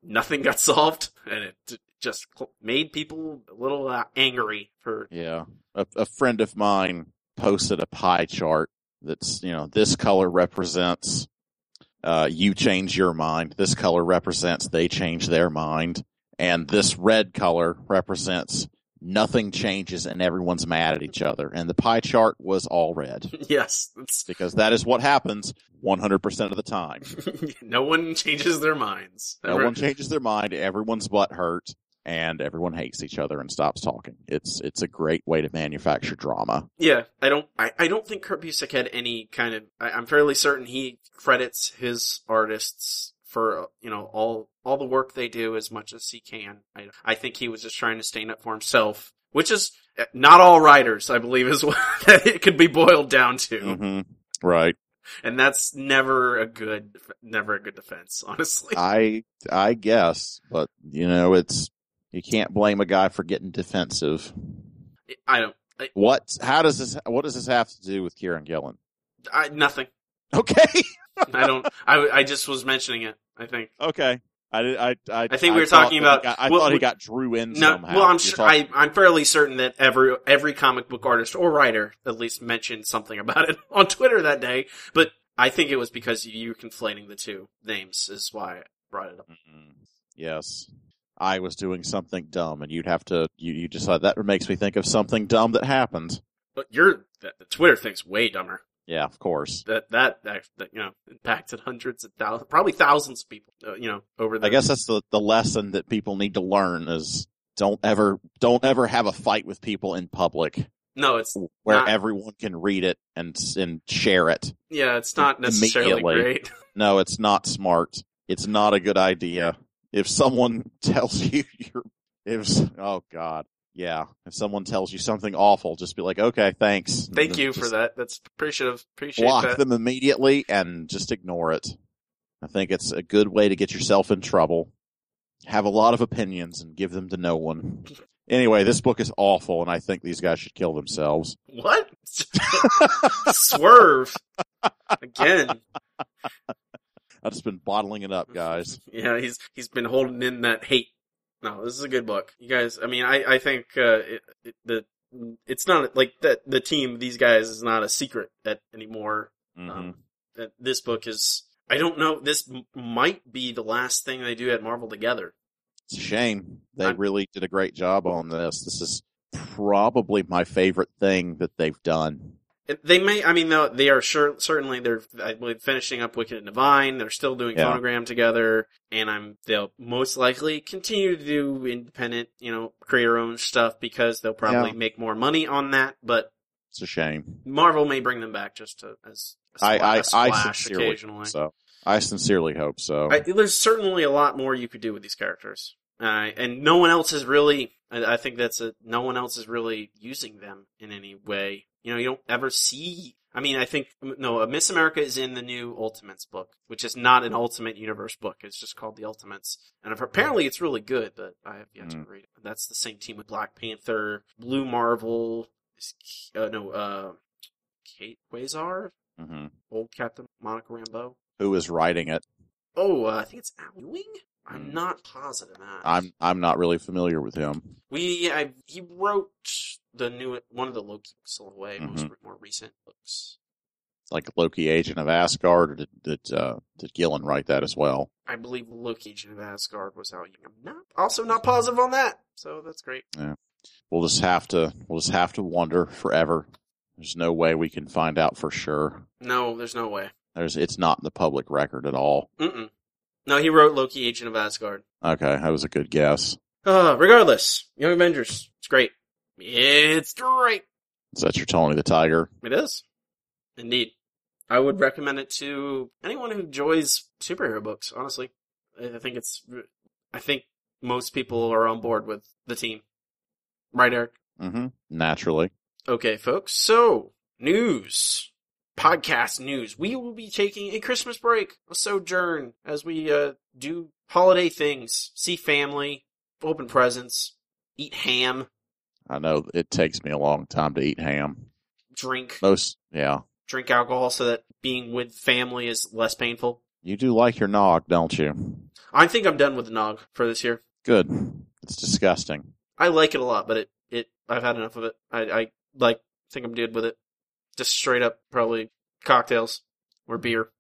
nothing got (laughs) solved, and it just made people a little uh, angry for Yeah, a, a friend of mine posted a pie chart that's you know this color represents uh, you change your mind. This color represents they change their mind, and this red color represents nothing changes and everyone's mad at each other. And the pie chart was all red (laughs) yes, because that is what happens 100% of the time. (laughs) no one changes their minds. No one changes their mind. Everyone's butt hurt. And everyone hates each other and stops talking. It's it's a great way to manufacture drama. Yeah, I don't. I, I don't think Kurt Busiek had any kind of. I, I'm fairly certain he credits his artists for you know all all the work they do as much as he can. I I think he was just trying to stand up for himself, which is uh, not all writers, I believe, is (laughs) what it could be boiled down to, hmm Right. and that's never a good, never a good defense, honestly. (laughs) I I guess, but you know, it's you can't blame a guy for getting defensive. I don't. I, What? How does this? What does this have to do with Kieron Gillen? I nothing. Okay. I don't. I I just was mentioning it. I think. okay. I. I. I, I think we were thought talking about- got- I well, thought he we- got drew in No, somehow. well, I'm sure, talking- I, I'm fairly certain that every every comic book artist or writer at least mentioned something about it (laughs) on Twitter that day. But I think it was because you were conflating the two names, is why I brought it up. Mm, Yes. I was doing something dumb, and you'd have to. You, you decide that makes me think of something dumb that happened. But the Twitter thing's way dumber. Yeah, of course. That that that, you know impacted hundreds of thousands, probably thousands of people. Uh, you know over the. I guess that's the the lesson that people need to learn is don't ever don't ever have a fight with people in public no, it's where Not- everyone can read it and and share it. yeah, it's not necessarily great. (laughs) No, it's not smart. It's not a good idea. if someone (laughs) tells you you're, if oh god, yeah, if someone tells you something awful, just be like, okay, thanks. Thank you for that. That's appreciative. Appreciate Block that. them immediately and just ignore it. I think it's a good way to get yourself in trouble. Have a lot of opinions and give them to no one. Anyway, this book is awful, and I think these guys should kill themselves. What? (laughs) Swerve again. (laughs) I've just been bottling it up, guys. (laughs) Yeah, he's he's been holding in that hate. No, this is a good book. You guys, I mean, I I think uh, it, it, the it's not like that. The team, these guys, is not a secret that anymore. Mhm. Um, that this book is. I don't know. This m- might be the last thing they do at Marvel together. It's a shame. They I'm- really did a great job on this. This is probably my favorite thing that they've done. They may. I mean, though they are sure certainly they're I believe finishing up Wicked and Divine. They're still doing Yeah. Phonogram together, and I'm they'll most likely continue to do independent, you know, creator owned stuff because they'll probably Yeah. make more money on that. But It's a shame. Marvel may bring them back just to, as a, I, I, a I splash sincerely occasionally. so. I sincerely hope so. I, there's certainly a lot more you could do with these characters, uh, and no one else is really. I, I think that's a no one else is really using them in any way. You know, you don't ever see. I mean, I think no. Miss America is in the new Ultimates book, which is not an Ultimate Universe book. It's just called the Ultimates, and apparently it's really good. But I have yet to Mm. read it. That's the same team with Black Panther, Blue Marvel. is- Uh, no, uh, Kate Quasar, hmm old Captain Monica Rambeau. Who is writing it? Oh, uh, I think it's Al Ewing. I'm Hmm. not positive. that. I'm I'm not really familiar with him. We I, he wrote the new one of the Loki the way, most Mhm. more recent books. Like Loki, Agent of Asgard, or did did, uh, did Gillen write that as well? I believe Loki Agent of Asgard was Ewing. I'm not also not positive on that, so that's great. Yeah, We'll just have to we'll just have to wonder forever. There's no way we can find out for sure. No, there's no way. There's it's not in the public record at all. Mm-mm. No, he wrote Loki Agent of Asgard. Okay, that was a good guess. Uh, regardless, Young Avengers, it's great. It's great. Is that your Tony the Tiger? It is. Indeed. I would recommend it to anyone who enjoys superhero books, honestly. I I think it's, I think most people are on board with the team. Right, Eric? Mm-hmm. Naturally. Okay, folks. So, news. Podcast news. We will be taking a Christmas break, a sojourn, as we, uh, do holiday things, see family, open presents, eat ham, I know it takes me a long time to eat ham. drink, Most, yeah. drink alcohol so that being with family is less painful. You do like your nog, don't you? I think I'm done with the nog for this year. Good. It's disgusting. I like it a lot, but it, it I've had enough of it. I, I like think I'm good with it. Just straight up probably cocktails or beer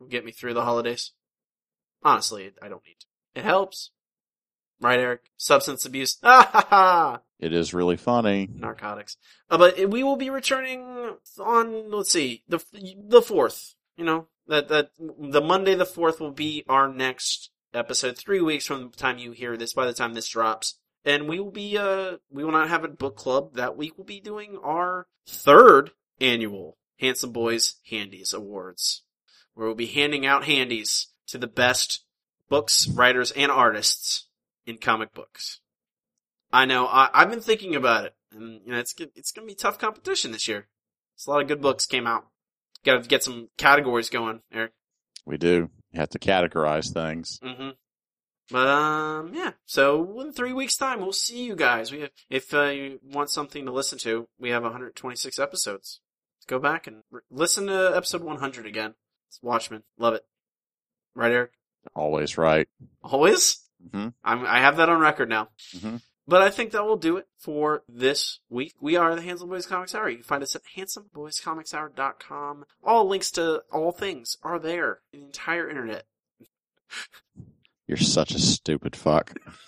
will get me through the holidays. Honestly, I don't need to. It helps. Right, Eric? Substance abuse. Ah ha ha! It is really funny. Narcotics. Uh, but we will be returning on, let's see, the, the 4th. You know, that, that, the Monday the 4th will be our next episode, three weeks from the time you hear this, by the time this drops. And we will be, uh, we will not have a book club. That week we'll be doing our third annual Handsome Boys Handies Awards, where we'll be handing out handies to the best books, writers, and artists in comic books. I know. I, I've been thinking about it, and you know, it's it's gonna be tough competition this year. There's a lot of good books came out. Got to get some categories going, Eric. We do. You have to categorize things. Mm-hmm. But um, yeah. So in three weeks' time, we'll see you guys. We have, if uh, you want something to listen to, we have 126 episodes. Go back and re- listen to episode 100 again. It's Watchmen. Love it. Right, Eric? Always right. Always. Mhm. I'm, I have that on record now. Mhm. But I think that will do it for this week. We are the Handsome Boys Comics Hour. You can find us at handsomeboyscomicshour.com. All links to all things are there. In the entire internet. You're such a stupid fuck. (laughs)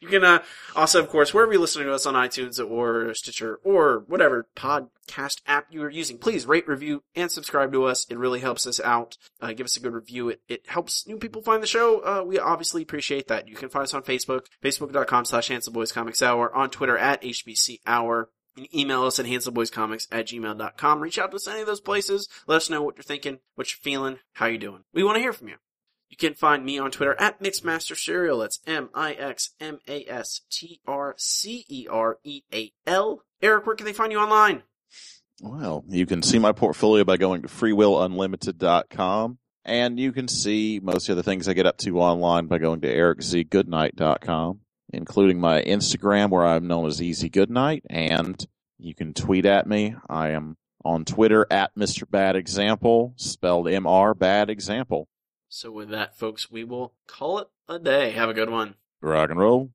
You can uh, also, of course, wherever you're listening to us on iTunes or Stitcher or whatever podcast app you are using, please rate, review, and subscribe to us. It really helps us out. Uh, give us a good review. It, it helps new people find the show. Uh, we obviously appreciate that. You can find us on Facebook, facebook.com slash Handsome Boys Comics Hour, on Twitter at HBC Hour. And email us at handsomeboyscomics at gmail.com. Reach out to us any of those places. Let us know what you're thinking, what you're feeling, how you're doing. We want to hear from you. You can find me on Twitter at Mixmaster Cereal. That's M-I-X-M-A-S-T-R-C-E-R-E-A-L. Eric, where can they find you online? Well, you can see my portfolio by going to freewillunlimited.com. And you can see most of the things I get up to online by going to ericzgoodnight.com, including my Instagram where I'm known as Easy Goodnight. And you can tweet at me. I am on Twitter at Mr. Bad Example, spelled M-R Bad Example. So with that, folks, we will call it a day. Have a good one. Rock and roll.